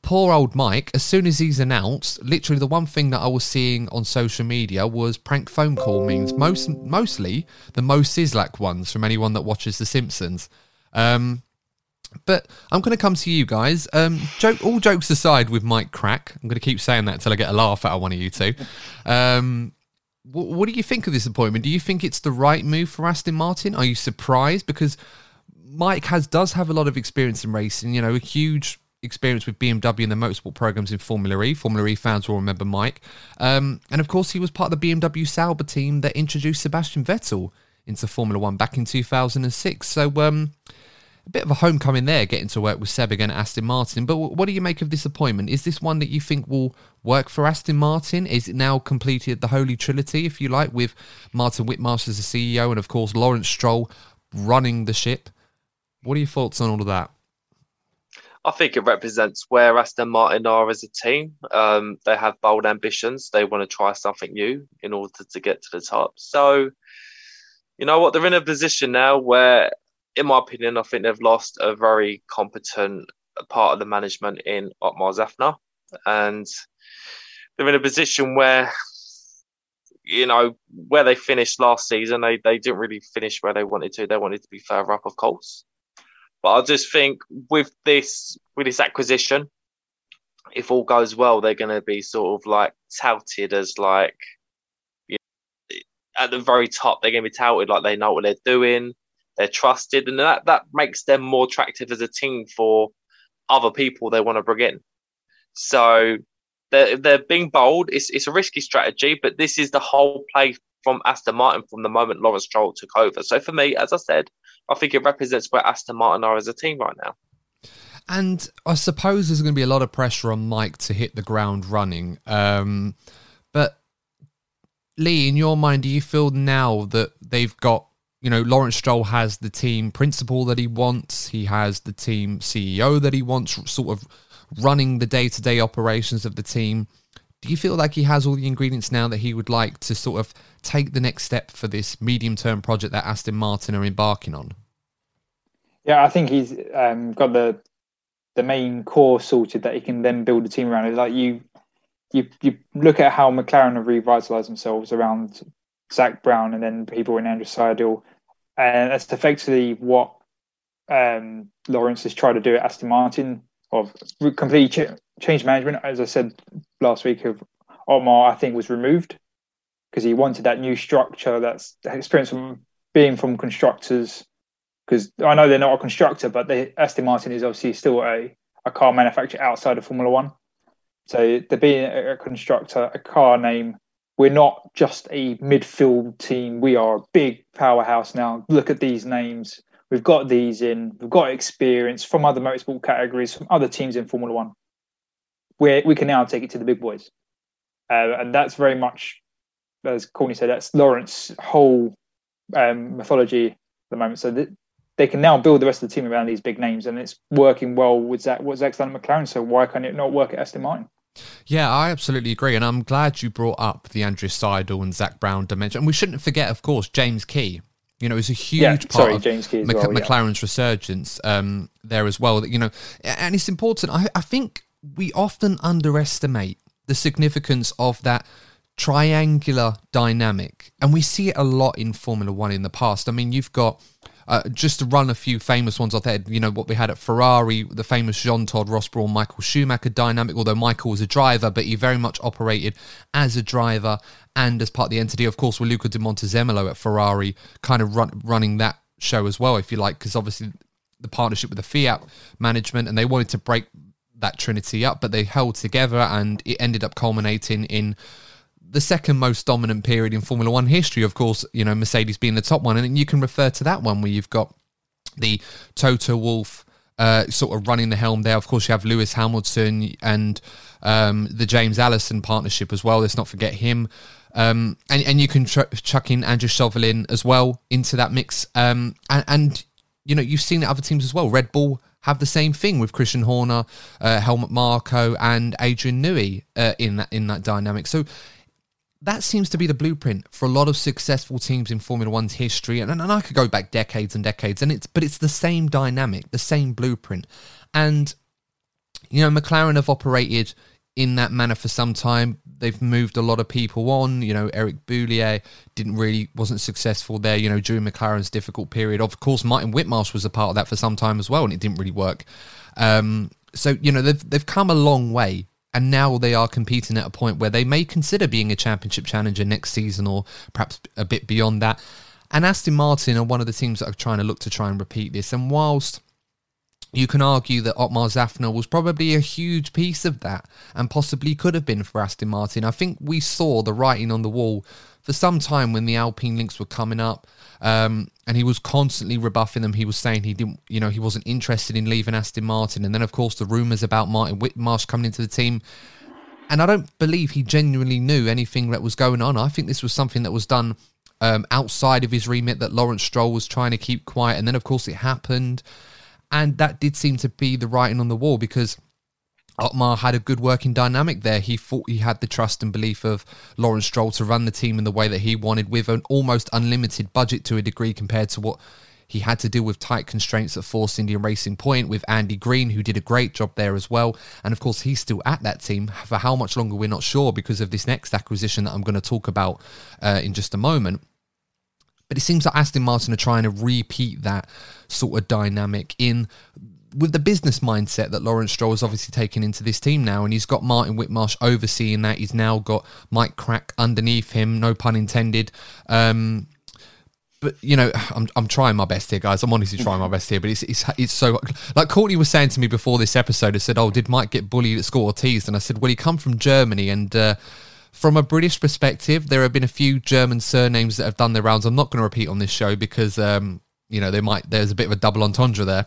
poor old Mike. As soon as he's announced, literally the one thing that I was seeing on social media was prank phone call memes. Most mostly the Moe Szyslak ones from anyone that watches The Simpsons. Um, but I'm going to come to you guys. Um, joke, all jokes aside, with Mike Krack, I'm going to keep saying that until I get a laugh out of one of you two. Um, what do you think of this appointment? Do you think it's the right move for Aston Martin? Are you surprised because Mike has does have a lot of experience in racing? You know, a huge experience with BMW and the motorsport programs in Formula E. Formula E fans will remember Mike, um, and of course he was part of the BMW Sauber team that introduced Sebastian Vettel into Formula One back in 2006. So. Um, a bit of a homecoming there, getting to work with Seb again at Aston Martin. But what do you make of this appointment? Is this one that you think will work for Aston Martin? Is it now completed the holy trinity, if you like, with Martin Whitmarsh as the CEO and, of course, Lawrence Stroll running the ship? What are your thoughts on all of that? I think it represents where Aston Martin are as a team. Um, they have bold ambitions. They want to try something new in order to get to the top. So, you know what? They're in a position now where in my opinion, I think they've lost a very competent part of the management in Otmar Szafnauer. And they're in a position where, you know, where they finished last season, they, they didn't really finish where they wanted to. They wanted to be further up, of course. But I just think with this with this acquisition, if all goes well, they're going to be sort of like touted as like you know, at the very top. They're going to be touted like they know what they're doing they're trusted, and that that makes them more attractive as a team for other people they want to bring in. So they're, they're being bold. It's, it's a risky strategy, but this is the whole play from Aston Martin from the moment Lawrence Stroll took over. So for me, as I said, I think it represents where Aston Martin are as a team right now. And I suppose there's going to be a lot of pressure on Mike to hit the ground running. Um, but Lee, in your mind, do you feel now that they've got, you know, Lawrence Stroll has the team principal that he wants, he has the team CEO that he wants, sort of running the day to day operations of the team. Do you feel like he has all the ingredients now that he would like to sort of take the next step for this medium term project that Aston Martin are embarking on? Yeah, I think he's um, got the the main core sorted that he can then build a team around. Like you you you look at how McLaren have revitalized themselves around Zak Brown and then people in Andrew Seidl, and that's effectively what um, Lawrence has tried to do at Aston Martin of completely ch- change management. As I said last week, of Otmar, I think was removed because he wanted that new structure, that's experience from being from constructors because I know they're not a constructor, but they, Aston Martin is obviously still a, a car manufacturer outside of Formula One. So to being a constructor, a car name, we're not just a midfield team. We are a big powerhouse now. Look at these names. We've got these in. We've got experience from other motorsport categories, from other teams in Formula One. Where we can now take it to the big boys, uh, and that's very much, as Courtney said, that's Lawrence's whole um, mythology at the moment. So th- they can now build the rest of the team around these big names, and it's working well with Zak, what Zak's done at McLaren. So why can it not work at Aston Martin? Yeah, I absolutely agree, and I'm glad you brought up the Andrew Seidl and Zak Brown dimension. And we shouldn't forget, of course, James Key. You know, is a huge yeah, part sorry, of Mc- well, yeah. McLaren's resurgence um, there as well. That you know, and it's important. I, I think we often underestimate the significance of that triangular dynamic, and we see it a lot in Formula One in the past. I mean, you've got uh, just to run a few famous ones off there, you know, what we had at Ferrari, the famous Jean Todt, Ross Brawn, Michael Schumacher dynamic, although Michael was a driver, but he very much operated as a driver and as part of the entity. Of course, with Luca di Montezemolo at Ferrari, kind of run, running that show as well, if you like, because obviously the partnership with the Fiat management and they wanted to break that trinity up, but they held together and it ended up culminating in the second most dominant period in Formula One history, of course, you know, Mercedes being the top one. And you can refer to that one where you've got the Toto Wolff uh, sort of running the helm there. Of course, you have Lewis Hamilton and um, the James Allison partnership as well. Let's not forget him. Um, and, and you can tr- chuck in Andrew Shovlin as well into that mix. Um, and, and, you know, you've seen other teams as well. Red Bull have the same thing with Christian Horner, uh, Helmut Marko, and Adrian Newey uh, in that in that dynamic. So that seems to be the blueprint for a lot of successful teams in Formula One's history, and, and I could go back decades and decades, and it's but it's the same dynamic, the same blueprint, and you know McLaren have operated in that manner for some time. They've moved a lot of people on. You know, Eric Boullier didn't really wasn't successful there. You know, during McLaren's difficult period. Of course, Martin Whitmarsh was a part of that for some time as well, and it didn't really work. Um, so you know they've they've come a long way and now they are competing at a point where they may consider being a championship challenger next season or perhaps a bit beyond that. And Aston Martin are one of the teams that are trying to look to try and repeat this. And whilst you can argue that Otmar Szafnauer was probably a huge piece of that and possibly could have been for Aston Martin, I think we saw the writing on the wall for some time when the Alpine links were coming up. Um, and he was constantly rebuffing them. He was saying he didn't, you know, he wasn't interested in leaving Aston Martin. And then, of course, the rumours about Martin Whitmarsh coming into the team. And I don't believe he genuinely knew anything that was going on. I think this was something that was done um, outside of his remit that Lawrence Stroll was trying to keep quiet. And then, of course, it happened. And that did seem to be the writing on the wall because Otmar had a good working dynamic there. He thought he had the trust and belief of Lawrence Stroll to run the team in the way that he wanted with an almost unlimited budget to a degree compared to what he had to deal with tight constraints at Force India Racing Point with Andy Green, who did a great job there as well. And of course, he's still at that team. For how much longer, we're not sure because of this next acquisition that I'm going to talk about uh, in just a moment. But it seems that Aston Martin are trying to repeat that sort of dynamic in with the business mindset that Lawrence Stroll is obviously taken into this team now, and he's got Martin Whitmarsh overseeing that. He's now got Mike Krack underneath him, no pun intended. Um, but you know, I'm I'm trying my best here, guys. I'm honestly trying my best here, but it's it's it's so like Courtney was saying to me before this episode. I said, "Oh, did Mike get bullied at school or teased?" And I said, "Well, he come from Germany, and uh, from a British perspective, there have been a few German surnames that have done their rounds. I'm not going to repeat on this show because um, you know they might there's a bit of a double entendre there.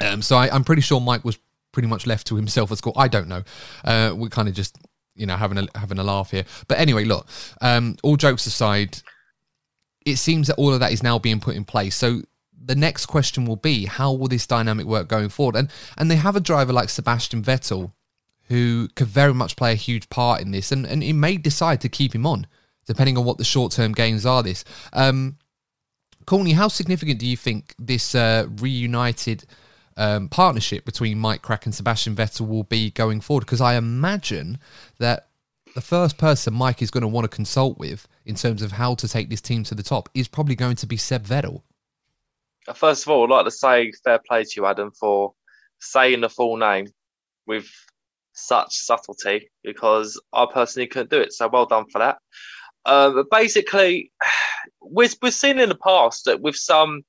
Um, so I, I'm pretty sure Mike was pretty much left to himself at school. I don't know. Uh, we're kind of just you know having a having a laugh here. But anyway, look. Um, all jokes aside, it seems that all of that is now being put in place. So the next question will be how will this dynamic work going forward? And and they have a driver like Sebastian Vettel who could very much play a huge part in this, and and he may decide to keep him on depending on what the short term gains are. This. Um, Courtney, how significant do you think this uh, reunited um, partnership between Mike Krack and Sebastian Vettel will be going forward? Because I imagine that the first person Mike is going to want to consult with in terms of how to take this team to the top is probably going to be Seb Vettel. First of all, I'd like to say fair play to you, Adam, for saying the full name with such subtlety because I personally couldn't do it. So well done for that. Uh, but basically, we've, we've seen in the past that with some,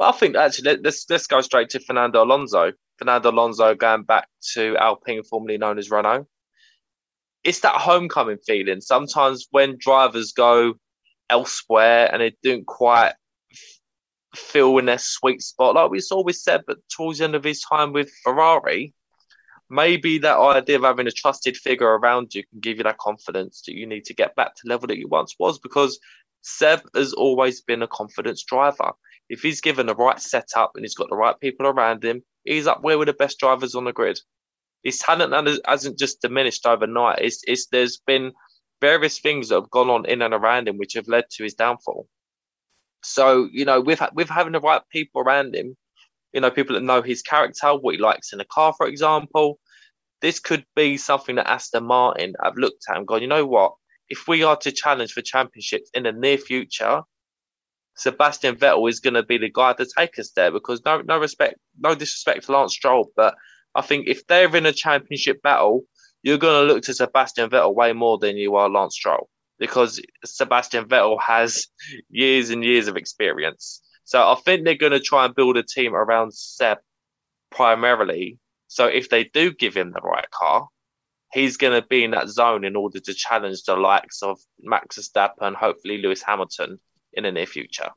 well, I think actually let's let's go straight to Fernando Alonso. Fernando Alonso going back to Alpine, formerly known as Renault it's that homecoming feeling. Sometimes when drivers go elsewhere and they don't quite feel in their sweet spot, like we always said, but towards the end of his time with Ferrari, maybe that idea of having a trusted figure around you can give you that confidence that you need to get back to the level that you once was because Seb has always been a confidence driver. If he's given the right setup and he's got the right people around him, he's up where with the best drivers on the grid his talent hasn't just diminished overnight. It's, it's there's been various things that have gone on in and around him which have led to his downfall. So you know, with with having the right people around him, you know, people that know his character, what he likes in a car, for example, this could be something that Aston Martin have looked at and gone, you know what? If we are to challenge for championships in the near future, Sebastian Vettel is going to be the guy to take us there because no, no respect, no disrespect to Lance Stroll, but I think if they're in a championship battle, you're going to look to Sebastian Vettel way more than you are Lance Stroll because Sebastian Vettel has years and years of experience. So I think they're going to try and build a team around Seb primarily. So if they do give him the right car, he's going to be in that zone in order to challenge the likes of Max Verstappen, hopefully Lewis Hamilton in the near future.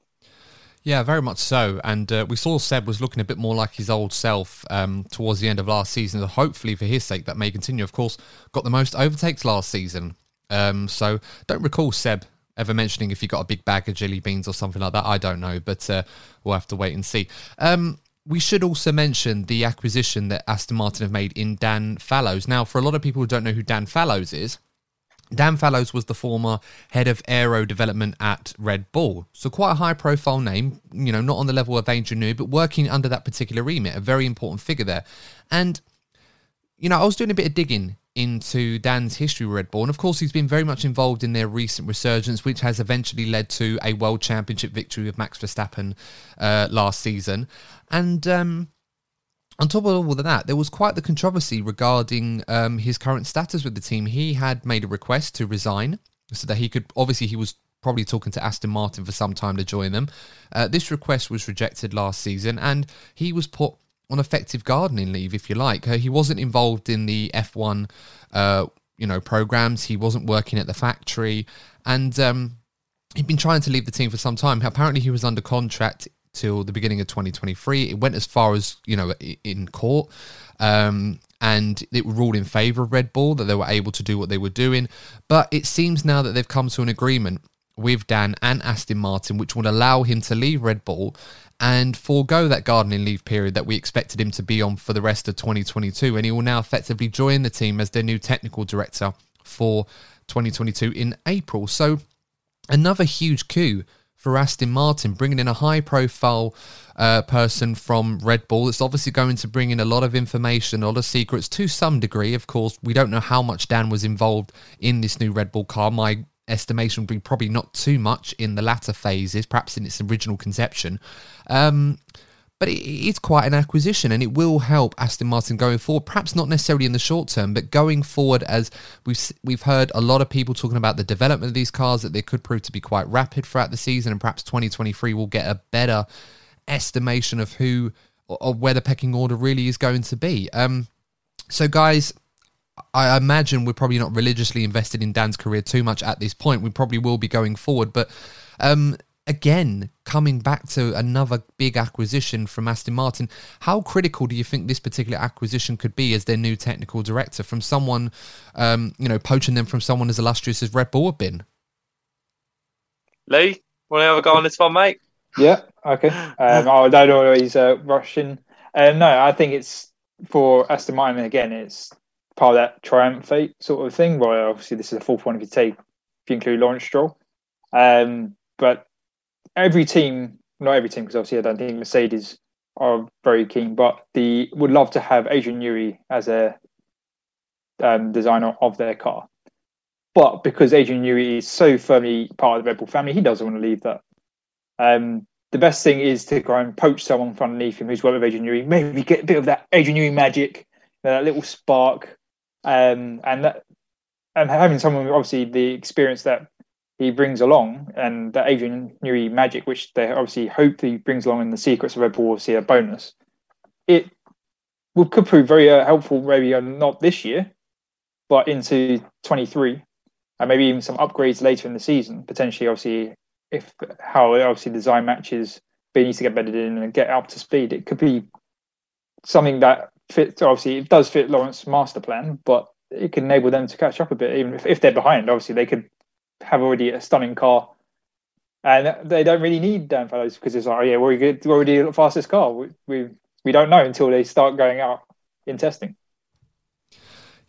Yeah, very much so. And uh, we saw Seb was looking a bit more like his old self um, towards the end of last season. hopefully, for his sake, that may continue. Of course, got the most overtakes last season. Um, so don't recall Seb ever mentioning if he got a big bag of jelly beans or something like that. I don't know, but uh, we'll have to wait and see. Um, we should also mention the acquisition that Aston Martin have made in Dan Fallows. Now, for a lot of people who don't know who Dan Fallows is, Dan Fallows was the former head of aero development at Red Bull. So quite a high profile name, you know, not on the level of Newey, but working under that particular remit, a very important figure there. And, you know, I was doing a bit of digging into Dan's history with Red Bull. And of course, he's been very much involved in their recent resurgence, which has eventually led to a world championship victory with Max Verstappen uh, last season. And, um, on top of all of that, there was quite the controversy regarding um, his current status with the team. He had made a request to resign so that he could, obviously, he was probably talking to Aston Martin for some time to join them. Uh, this request was rejected last season and he was put on effective gardening leave, if you like. Uh, he wasn't involved in the F1, uh, you know, programs. He wasn't working at the factory and um, he'd been trying to leave the team for some time. Apparently, he was under contract till the beginning of 2023. It went as far as, you know, in court. Um, and it ruled in favour of Red Bull that they were able to do what they were doing. But it seems now that they've come to an agreement with Dan and Aston Martin, which would allow him to leave Red Bull and forego that gardening leave period that we expected him to be on for the rest of 2022. And he will now effectively join the team as their new technical director for 2022 in April. So another huge coup for Aston Martin, bringing in a high profile uh, person from Red Bull. It's obviously going to bring in a lot of information, a lot of secrets to some degree. Of course, we don't know how much Dan was involved in this new Red Bull car. My estimation would be probably not too much in the latter phases, perhaps in its original conception. Um, but it is quite an acquisition and it will help Aston Martin going forward. Perhaps not necessarily in the short term, but going forward, as we've we've heard a lot of people talking about the development of these cars that they could prove to be quite rapid throughout the season, and perhaps 2023 will get a better estimation of who or where the pecking order really is going to be. Um, so, guys, I imagine we're probably not religiously invested in Dan's career too much at this point. We probably will be going forward, but um, again, coming back to another big acquisition from Aston Martin, how critical do you think this particular acquisition could be as their new technical director from someone, um, you know, poaching them from someone as illustrious as Red Bull have been? Lee, want to have a go on this one, mate? Yeah, okay. Um, I don't always uh, Russian. Um, no, I think it's for Aston Martin again. It's part of that triumphate sort of thing. Where obviously this is the fourth one if you take if you include Lawrence Stroll. Um, but every team, not every team, because obviously I don't think Mercedes are very keen, but the would love to have Adrian Newey as a um, designer of their car. But because Adrian Newey is so firmly part of the Red Bull family, he doesn't want to leave that. Um, the best thing is to go and poach someone from underneath him who's worked with Adrian Newey, maybe get a bit of that Adrian Newey magic, that little spark, um, and that, and having someone obviously the experience that he brings along and that Adrian Newey magic, which they obviously hope he brings along in the secrets of Red Bull, obviously a bonus. It will, could prove very uh, helpful, maybe uh, not this year, but into 23, and maybe even some upgrades later in the season. Potentially, obviously, if how obviously design matches, they need to get bedded in and get up to speed. It could be something that fits. Obviously, it does fit Lawrence's master plan, but it can enable them to catch up a bit, even if, if they're behind. Obviously, they could have already a stunning car, and they don't really need Dan Fallows because it's like, oh yeah, we're good, we're already the fastest car. We, we we don't know until they start going out in testing.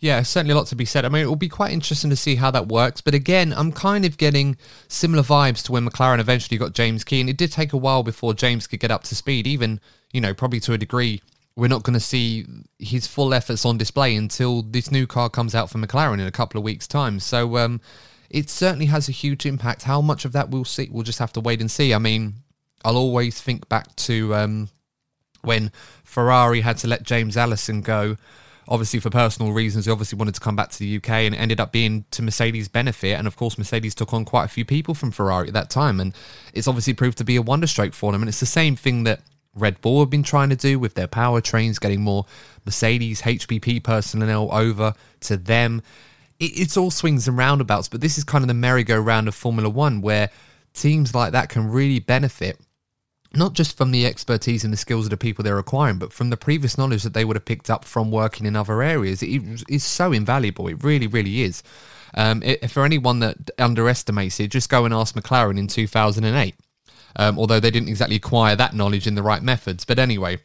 Yeah, certainly a lot to be said. I mean, it will be quite interesting to see how that works. But again, I'm kind of getting similar vibes to when McLaren eventually got James Key, and it did take a while before James could get up to speed. Even you know, probably to a degree, we're not going to see his full efforts on display until this new car comes out for McLaren in a couple of weeks' time. So, um, it certainly has a huge impact. How much of that we'll see, we'll just have to wait and see. I mean, I'll always think back to um, when Ferrari had to let James Allison go. Obviously, for personal reasons, he obviously wanted to come back to the UK, and it ended up being to Mercedes' benefit. And of course, Mercedes took on quite a few people from Ferrari at that time, and it's obviously proved to be a wonderstroke for them. And it's the same thing that Red Bull have been trying to do with their powertrains, getting more Mercedes HPP personnel over to them it, it's all swings and roundabouts, but this is kind of the merry-go-round of Formula One where teams like that can really benefit not just from the expertise and the skills of the people they're acquiring, but from the previous knowledge that they would have picked up from working in other areas. It is so invaluable. It really, really is. Um, for anyone that underestimates it, just go and ask McLaren in 2008. Um, although they didn't exactly acquire that knowledge in the right methods. But anyway,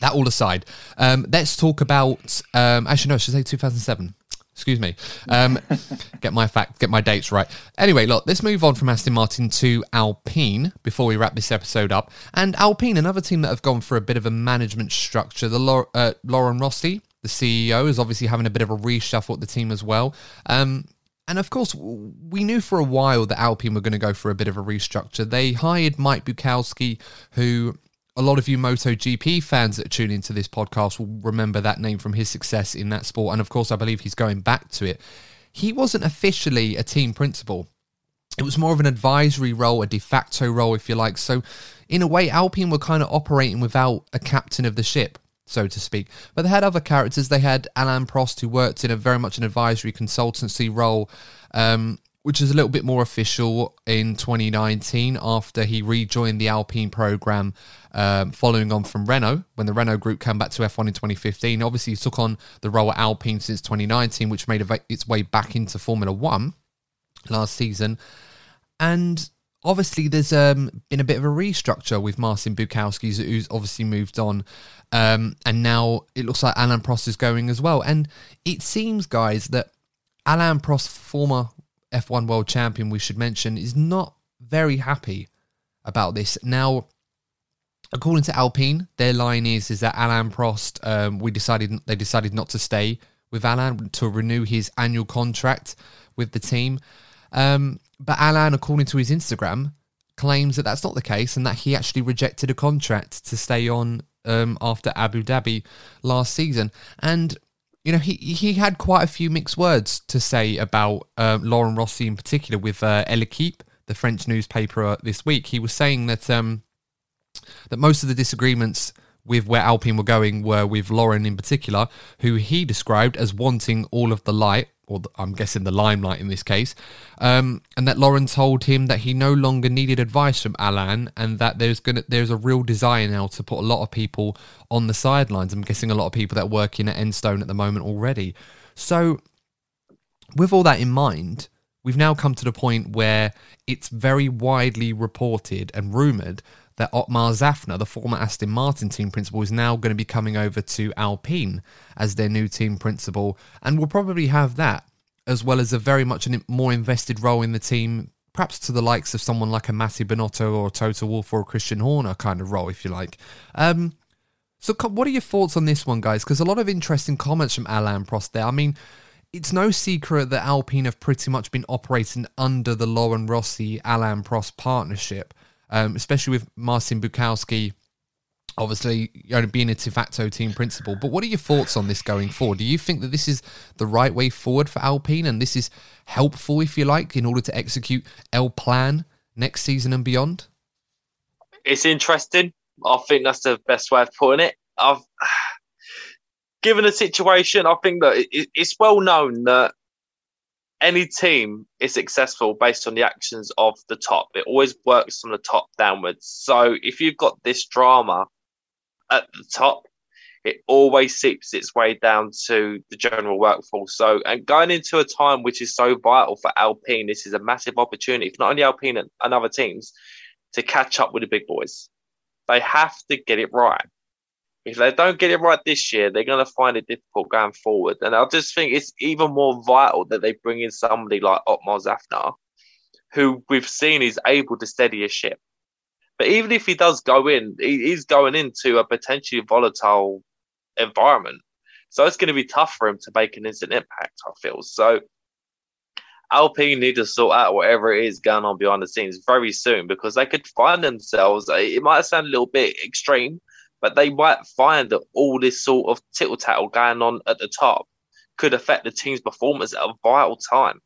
that all aside, um, let's talk about. Um, actually, no, I should say 2007. Excuse me. Um, get my fact, get my dates right. Anyway, look, let's move on from Aston Martin to Alpine before we wrap this episode up. And Alpine, another team that have gone for a bit of a management structure. The uh, Laurent Rossi, the CEO, is obviously having a bit of a reshuffle at the team as well. Um, and of course, we knew for a while that Alpine were going to go for a bit of a restructure. They hired Mike Budkowski, who a lot of you MotoGP fans that tune into this podcast will remember that name from his success in that sport. And of course, I believe he's going back to it. He wasn't officially a team principal. It was more of an advisory role, a de facto role, if you like. So, in a way, Alpine were kind of operating without a captain of the ship, so to speak. But they had other characters. They had Alain Prost, who worked in a very much an advisory consultancy role. Um, which is a little bit more official in 2019 after he rejoined the Alpine program um, following on from Renault when the Renault group came back to F1 in 2015. Obviously, he took on the role at Alpine since 2019, which made its way back into Formula One last season. And obviously, there's um, been a bit of a restructure with Marcin Budkowski, who's obviously moved on. Um, and now it looks like Alain Prost is going as well. And it seems, guys, that Alain Prost, former F1 world champion, we should mention, is not very happy about this. Now, according to Alpine, their line is is that Alain Prost, um, we decided they decided not to stay with Alain to renew his annual contract with the team. Um, but Alain, according to his Instagram, claims that that's not the case and that he actually rejected a contract to stay on um, after Abu Dhabi last season. And you know, he he had quite a few mixed words to say about uh, Laurent Rossi in particular with uh, L'Equipe, the French newspaper, uh, this week. He was saying that um, that most of the disagreements with where Alpine were going were with Laurent in particular, who he described as wanting all of the light or the, I'm guessing the limelight in this case, um, and that Laurent told him that he no longer needed advice from Alain, and that there's gonna there's a real desire now to put a lot of people on the sidelines. I'm guessing a lot of people that work in at Enstone at the moment already. So, with all that in mind, we've now come to the point where it's very widely reported and rumored that Otmar Szafnauer, the former Aston Martin team principal, is now going to be coming over to Alpine as their new team principal, and will probably have that as well as a very much a more invested role in the team, perhaps to the likes of someone like a Mattia Binotto or a Toto Wolff or a Christian Horner kind of role, if you like. Um, so, what are your thoughts on this one, guys? Because a lot of interesting comments from Alain Prost there. I mean, it's no secret that Alpine have pretty much been operating under the Laurent Rossi Alain Prost partnership um, especially with Marcin Budkowski obviously you know, being a de facto team principal. But what are your thoughts on this going forward? Do you think that this is the right way forward for Alpine and this is helpful, if you like, in order to execute El Plan next season and beyond? It's interesting. I think that's the best way of putting it. I've given the situation, I think that it's well known that any team is successful based on the actions of the top. It always works from the top downwards. So if you've got this drama at the top, it always seeps its way down to the general workforce. So, and going into a time which is so vital for Alpine, this is a massive opportunity for not only Alpine and other teams to catch up with the big boys. They have to get it right if they don't get it right this year, they're going to find it difficult going forward. And I just think it's even more vital that they bring in somebody like Otmar Szafnauer, who we've seen is able to steady a ship. But even if he does go in, he's going into a potentially volatile environment. So it's going to be tough for him to make an instant impact, I feel. So Alpine need to sort out whatever it is going on behind the scenes very soon because they could find themselves, it might sound a little bit extreme, but they might find that all this sort of tittle tattle going on at the top could affect the team's performance at a vital time.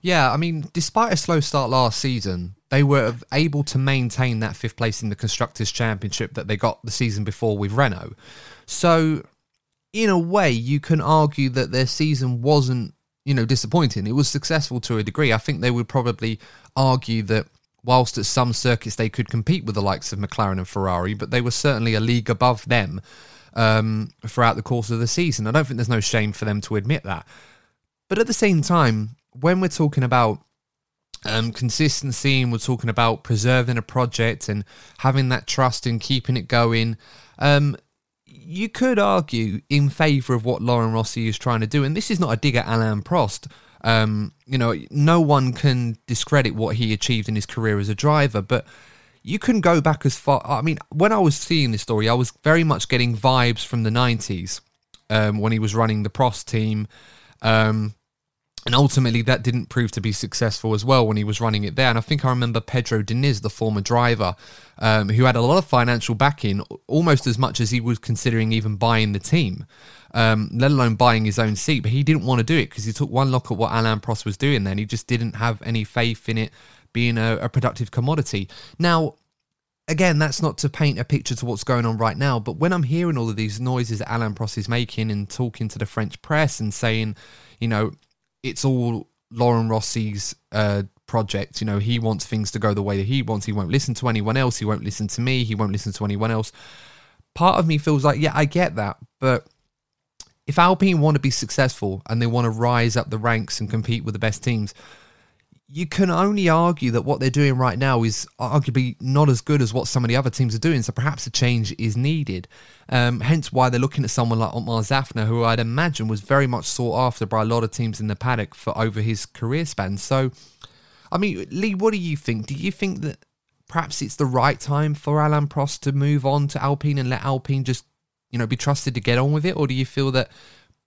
Yeah, I mean, despite a slow start last season, they were able to maintain that fifth place in the Constructors' Championship that they got the season before with Renault. So, in a way, you can argue that their season wasn't, you know, disappointing. It was successful to a degree. I think they would probably argue that whilst at some circuits they could compete with the likes of McLaren and Ferrari, but they were certainly a league above them um, throughout the course of the season. I don't think there's no shame for them to admit that. But at the same time, when we're talking about um, consistency and we're talking about preserving a project and having that trust and keeping it going, um, you could argue in favour of what Laurent Rossi is trying to do. And this is not a dig at Alain Prost. Um, you know, no one can discredit what he achieved in his career as a driver, but you can go back as far. I mean, when I was seeing this story, I was very much getting vibes from the 90s um, when he was running the Prost team. Um, and ultimately, that didn't prove to be successful as well when he was running it there. And I think I remember Pedro Diniz, the former driver, um, who had a lot of financial backing, almost as much as he was considering even buying the team um, let alone buying his own seat. But he didn't want to do it because he took one look at what Alain Prost was doing then. He just didn't have any faith in it being a, a productive commodity. Now, again, that's not to paint a picture to what's going on right now, but when I'm hearing all of these noises that Alain Prost is making and talking to the French press and saying, you know, it's all Laurent Rossi's uh, project. You know, he wants things to go the way that he wants. He won't listen to anyone else. He won't listen to me. He won't listen to anyone else. Part of me feels like, yeah, I get that, but if Alpine want to be successful and they want to rise up the ranks and compete with the best teams, you can only argue that what they're doing right now is arguably not as good as what some of the other teams are doing. So perhaps a change is needed. Um, hence why they're looking at someone like Otmar Szafnauer, who I'd imagine was very much sought after by a lot of teams in the paddock for over his career span. So, I mean, Lee, what do you think? Do you think that perhaps it's the right time for Alain Prost to move on to Alpine and let Alpine just you know, be trusted to get on with it? Or do you feel that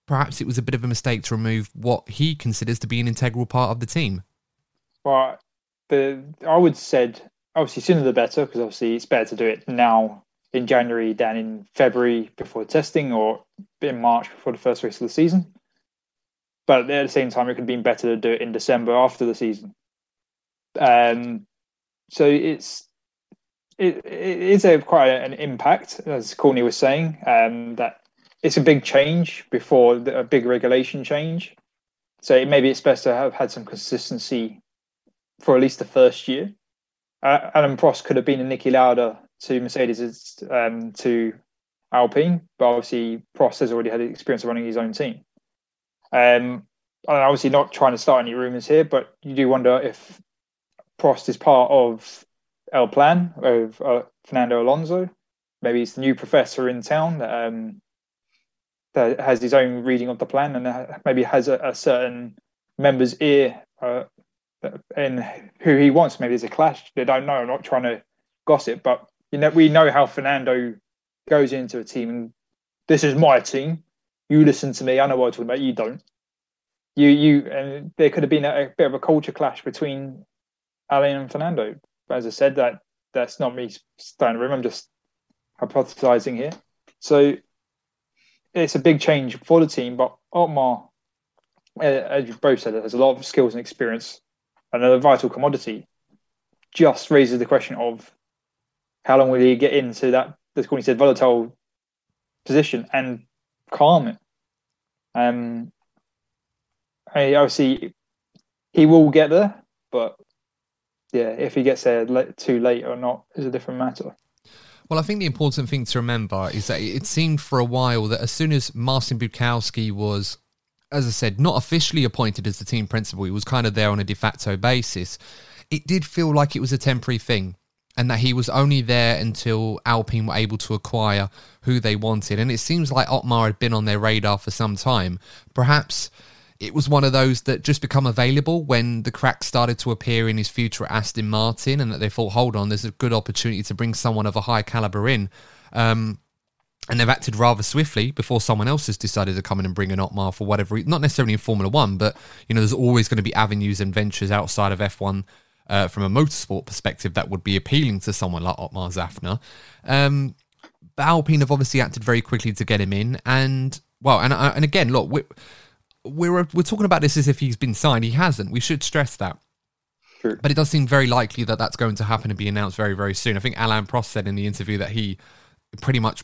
perhaps it was a bit of a mistake to remove what he considers to be an integral part of the team? Well, the I would said obviously sooner the better because obviously it's better to do it now in January than in February before testing or in March before the first race of the season. But at the same time, it could have been better to do it in December after the season. Um, so it's it, it is a quite an impact, as Courtney was saying, um, that it's a big change before a big regulation change. So maybe it's best to have had some consistency for at least the first year. Uh, Alain Prost could have been a Niki Lauda to Mercedes um, to Alpine, but obviously Prost has already had the experience of running his own team. Um, I'm obviously not trying to start any rumours here, but you do wonder if Prost is part of El Plan of uh, Fernando Alonso. Maybe he's the new professor in town that, um, that has his own reading of the plan and maybe has a, a certain member's ear uh, in who he wants. Maybe there's a clash. They don't know. I'm not trying to gossip, but you know we know how Fernando goes into a team. And this is my team. You listen to me. I know what I'm talking about. You don't. You you and there could have been a, a bit of a culture clash between Alain and Fernando. As I said, that that's not me starting a room. I'm just hypothesizing here. So it's a big change for the team, but Otmar, as you both said, has a lot of skills and experience another vital commodity, just raises the question of how long will he get into that, as Courtney said, volatile position and calm it. Um, I obviously he will get there, but yeah, if he gets there too late or not is a different matter. Well, I think the important thing to remember is that it seemed for a while that as soon as Marcin Budkowski was as I said, not officially appointed as the team principal. He was kind of there on a de facto basis. It did feel like it was a temporary thing and that he was only there until Alpine were able to acquire who they wanted. And it seems like Otmar had been on their radar for some time. Perhaps it was one of those that just become available when the cracks started to appear in his future at Aston Martin and that they thought, hold on, there's a good opportunity to bring someone of a high caliber in. Um, and they've acted rather swiftly before someone else has decided to come in and bring an Otmar for whatever reason. Not necessarily in Formula One, but you know, there's always going to be avenues and ventures outside of F1 uh, from a motorsport perspective that would be appealing to someone like Otmar Szafnauer. Um, Alpine have obviously acted very quickly to get him in, and well, and uh, and again, look, we're, we're talking about this as if he's been signed. He hasn't. We should stress that. Sure. But it does seem very likely that that's going to happen and be announced very, very soon. I think Alain Prost said in the interview that he pretty much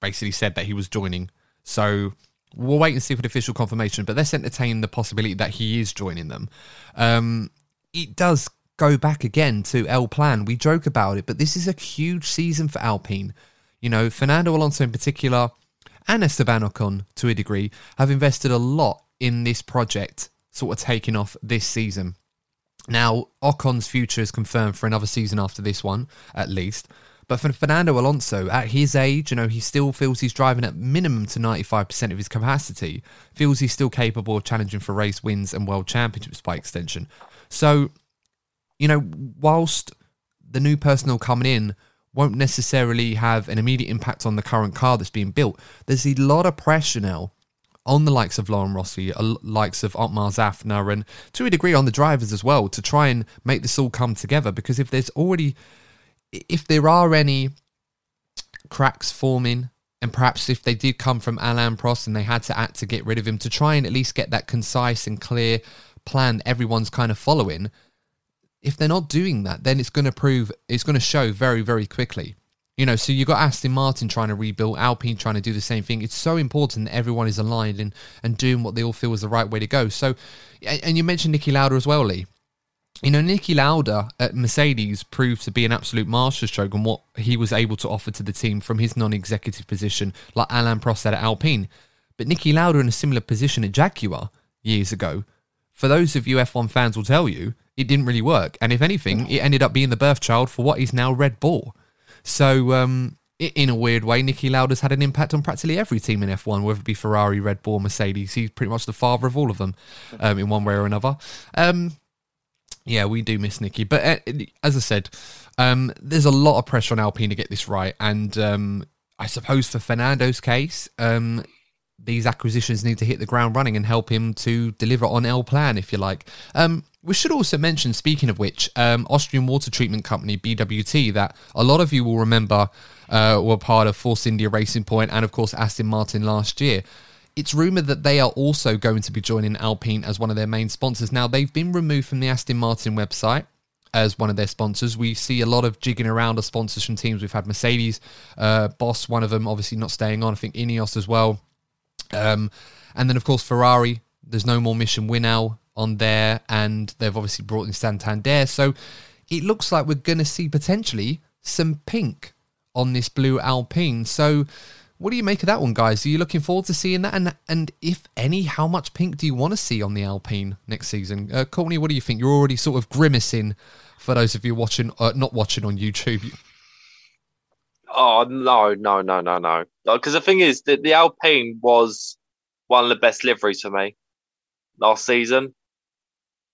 basically said that he was joining. So we'll wait and see for the official confirmation, but let's entertain the possibility that he is joining them. Um, it does go back again to El Plan. We joke about it, but this is a huge season for Alpine. You know, Fernando Alonso in particular and Esteban Ocon to a degree have invested a lot in this project sort of taking off this season. Now, Ocon's future is confirmed for another season after this one, at least. But for Fernando Alonso, at his age, you know, he still feels he's driving at minimum to 95% of his capacity, feels he's still capable of challenging for race wins and world championships by extension. So, you know, whilst the new personnel coming in won't necessarily have an immediate impact on the current car that's being built, there's a lot of pressure now on the likes of Laurent Rossi, uh, likes of Otmar Szafnauer, and to a degree on the drivers as well to try and make this all come together. Because if there's already if there are any cracks forming, and perhaps if they did come from Alain Prost and they had to act to get rid of him, to try and at least get that concise and clear plan everyone's kind of following, if they're not doing that, then it's going to prove, it's going to show very, very quickly. You know, so you've got Aston Martin trying to rebuild, Alpine trying to do the same thing. It's so important that everyone is aligned and, and doing what they all feel is the right way to go. So, and you mentioned Niki Lauda as well, Lee you know, Niki Lauda at Mercedes proved to be an absolute masterstroke on what he was able to offer to the team from his non-executive position, like Alain Prost at Alpine. But Niki Lauda in a similar position at Jaguar years ago, for those of you F1 fans will tell you, it didn't really work. And if anything, it ended up being the birth child for what is now Red Bull. So, um, in a weird way, Niki Lauda's had an impact on practically every team in F1, whether it be Ferrari, Red Bull, Mercedes. He's pretty much the father of all of them um, in one way or another. Um, yeah, we do miss Niki, but uh, as I said, um, there's a lot of pressure on Alpine to get this right, and um, I suppose for Fernando's case, um, these acquisitions need to hit the ground running and help him to deliver on El Plan, if you like. Um, We should also mention, speaking of which, um, Austrian water treatment company BWT, that a lot of you will remember uh, were part of Force India Racing Point and, of course, Aston Martin last year. It's rumoured that they are also going to be joining Alpine as one of their main sponsors. Now, they've been removed from the Aston Martin website as one of their sponsors. We see a lot of jigging around of sponsors from teams. We've had Mercedes, uh, Boss, one of them, obviously not staying on. I think Ineos as well. Um, and then, of course, Ferrari. There's no more Mission Winnow on there, and they've obviously brought in Santander. So it looks like we're going to see potentially some pink on this blue Alpine. So what do you make of that one, guys? Are you looking forward to seeing that? And and if any, how much pink do you want to see on the Alpine next season? Uh, Courtney, what do you think? You're already sort of grimacing for those of you watching, uh, not watching on YouTube. Oh no, no, no, no, no! Because the thing is that the Alpine was one of the best liveries for me last season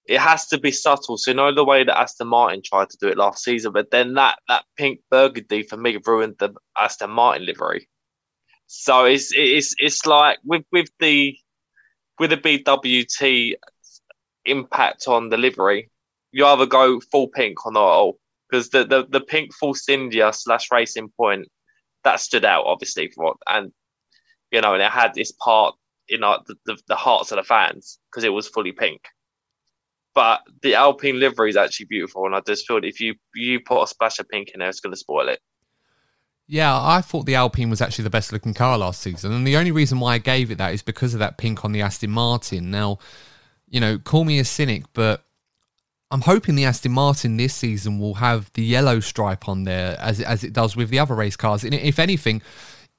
it has to be subtle. So you know the way that Aston Martin tried to do it last season, but then that that pink burgundy for me ruined the Aston Martin livery. So it's it's it's like with with the with the BWT impact on the livery, you either go full pink or not at all. Because the, the the pink Force India slash Racing Point that stood out obviously for what and you know and it had this part in you know, the, the, the hearts of the fans because it was fully pink but the Alpine livery is actually beautiful, and I just feel if you you put a splash of pink in there, it's going to spoil it. Yeah, I thought the Alpine was actually the best looking car last season, and the only reason why I gave it that is because of that pink on the Aston Martin. Now, you know, call me a cynic, but I'm hoping the Aston Martin this season will have the yellow stripe on there as as it does with the other race cars. And if anything,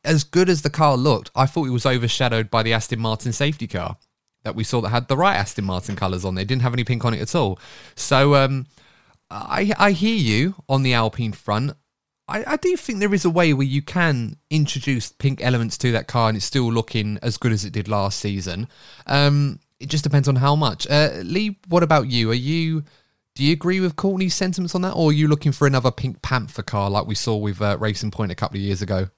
as good as the car looked, I thought it was overshadowed by the Aston Martin safety car that we saw that had the right Aston Martin colours on. They didn't have any pink on it at all. So um, I I hear you on the Alpine front. I, I do think there is a way where you can introduce pink elements to that car and it's still looking as good as it did last season. Um, it just depends on how much. Uh, Lee, what about you? Are you do you agree with Courtney's sentiments on that, or are you looking for another Pink Panther car like we saw with uh, Racing Point a couple of years ago?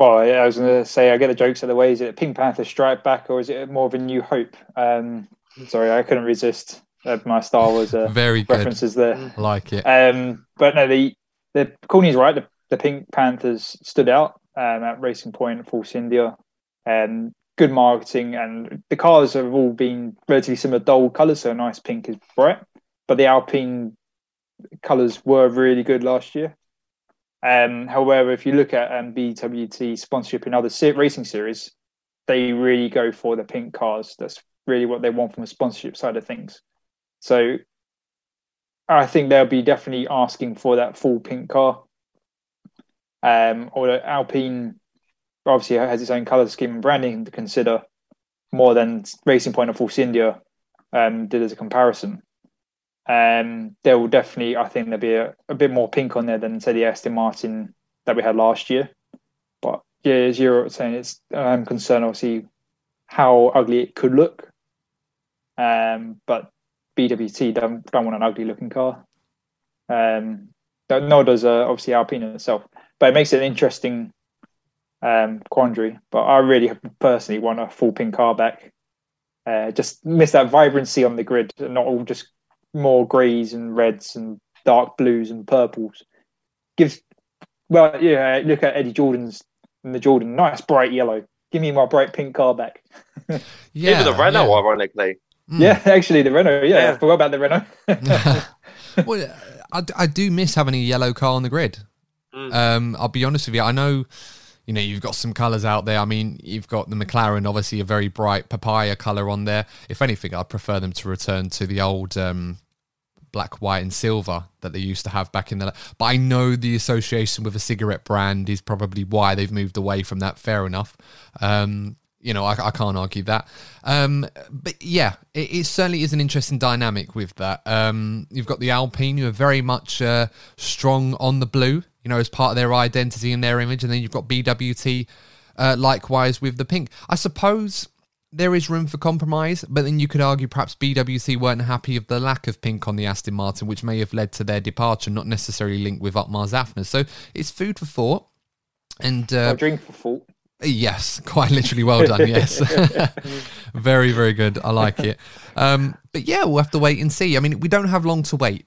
Well, I was going to say, I get the jokes out of the way. Is it Pink Panther Strike Back or is it more of a New Hope? Um, sorry, I couldn't resist uh, my Star Wars uh, Very references there. like it. Um, but no, the the Courtney's right. The, the Pink Panthers stood out um, at Racing Point, Force India. Um, good marketing, and the cars have all been relatively similar, dull colours. So a nice pink is bright, but the Alpine colours were really good last year. Um, however, if you look at um, BWT sponsorship in other racing series, they really go for the pink cars. That's really what they want from a sponsorship side of things. So I think they'll be definitely asking for that full pink car. Um, or Alpine obviously has its own colour scheme and branding to consider more than Racing Point or Force India um, did as a comparison. Um, there will definitely, I think, there'll be a, a bit more pink on there than say the Aston Martin that we had last year. But yeah, as you're saying, it's I'm concerned obviously how ugly it could look. Um, but BWT don't don't want an ugly looking car. Um, nor does uh, obviously Alpine itself. But it makes it an interesting um, quandary. But I really personally want a full pink car back. Uh, just miss that vibrancy on the grid, and not all just more greys and reds and dark blues and purples. Gives well, yeah. Look at Eddie Jordan's and the Jordan, nice bright yellow. Give me my bright pink car back. yeah, Even the Renault, yeah. ironically. Mm. Yeah, actually, the Renault. Yeah, yeah. I forgot about the Renault. well, I, I do miss having a yellow car on the grid. Mm. Um, I'll be honest with you. I know, you know, you've got some colours out there. I mean, you've got the McLaren, obviously a very bright papaya colour on there. If anything, I'd prefer them to return to the old um, black, white, and silver that they used to have back in the. But I know the association with a cigarette brand is probably why they've moved away from that. Fair enough. Um, you know, I, I, can't argue that. Um, but yeah, it, it, certainly is an interesting dynamic with that. Um, you've got the Alpine, who are very much uh, strong on the blue, you know, as part of their identity and their image, and then you've got BWT, uh, likewise with the pink. I suppose there is room for compromise, but then you could argue perhaps BWT weren't happy of the lack of pink on the Aston Martin, which may have led to their departure, not necessarily linked with Otmar Szafnauer. So it's food for thought. And uh, drink for thought. Yes, quite literally well done. Yes. very, very good. I like it. Um, but yeah, we'll have to wait and see. I mean, we don't have long to wait.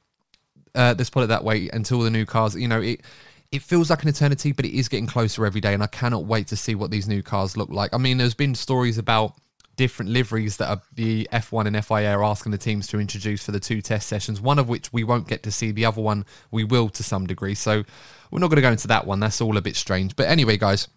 Uh, let's put it that way until the new cars, you know, it, it feels like an eternity, but it is getting closer every day. And I cannot wait to see what these new cars look like. I mean, there's been stories about different liveries that are the F1 and FIA are asking the teams to introduce for the two test sessions, one of which we won't get to see, the other one we will to some degree. So we're not going to go into that one. That's all a bit strange. But anyway, guys,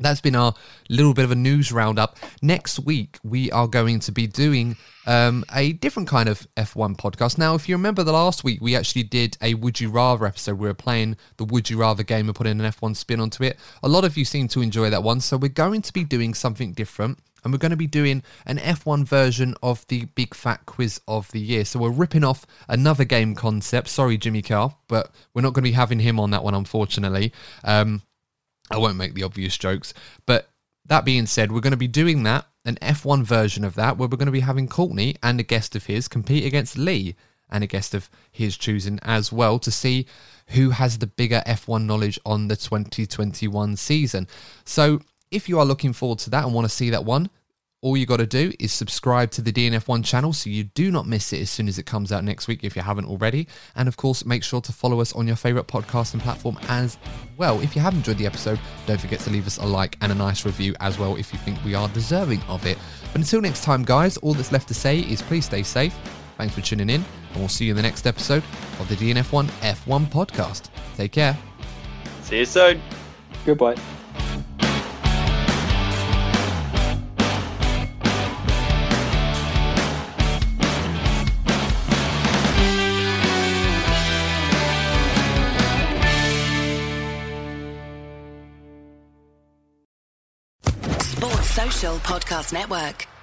that's been our little bit of a news roundup. Next week, we are going to be doing um, a different kind of F1 podcast. Now, if you remember the last week, we actually did a Would You Rather episode. We were playing the Would You Rather game and putting an F1 spin onto it. A lot of you seem to enjoy that one. So, we're going to be doing something different. And we're going to be doing an F1 version of the Big Fat Quiz of the Year. So we're ripping off another game concept. Sorry, Jimmy Carr, but we're not going to be having him on that one, unfortunately. Um, I won't make the obvious jokes. But that being said, we're going to be doing that, an F1 version of that, where we're going to be having Courtney and a guest of his compete against Lee and a guest of his choosing as well to see who has the bigger F1 knowledge on the 2021 season. So if you are looking forward to that and want to see that one, all you got to do is subscribe to the DNF1 channel so you do not miss it as soon as it comes out next week if you haven't already. And of course, make sure to follow us on your favorite podcasting platform as well. If you have enjoyed the episode, don't forget to leave us a like and a nice review as well if you think we are deserving of it. But until next time, guys, all that's left to say is please stay safe. Thanks for tuning in, and we'll see you in the next episode of the DNF1 F1 podcast. Take care. See you soon. Goodbye. Podcast Network.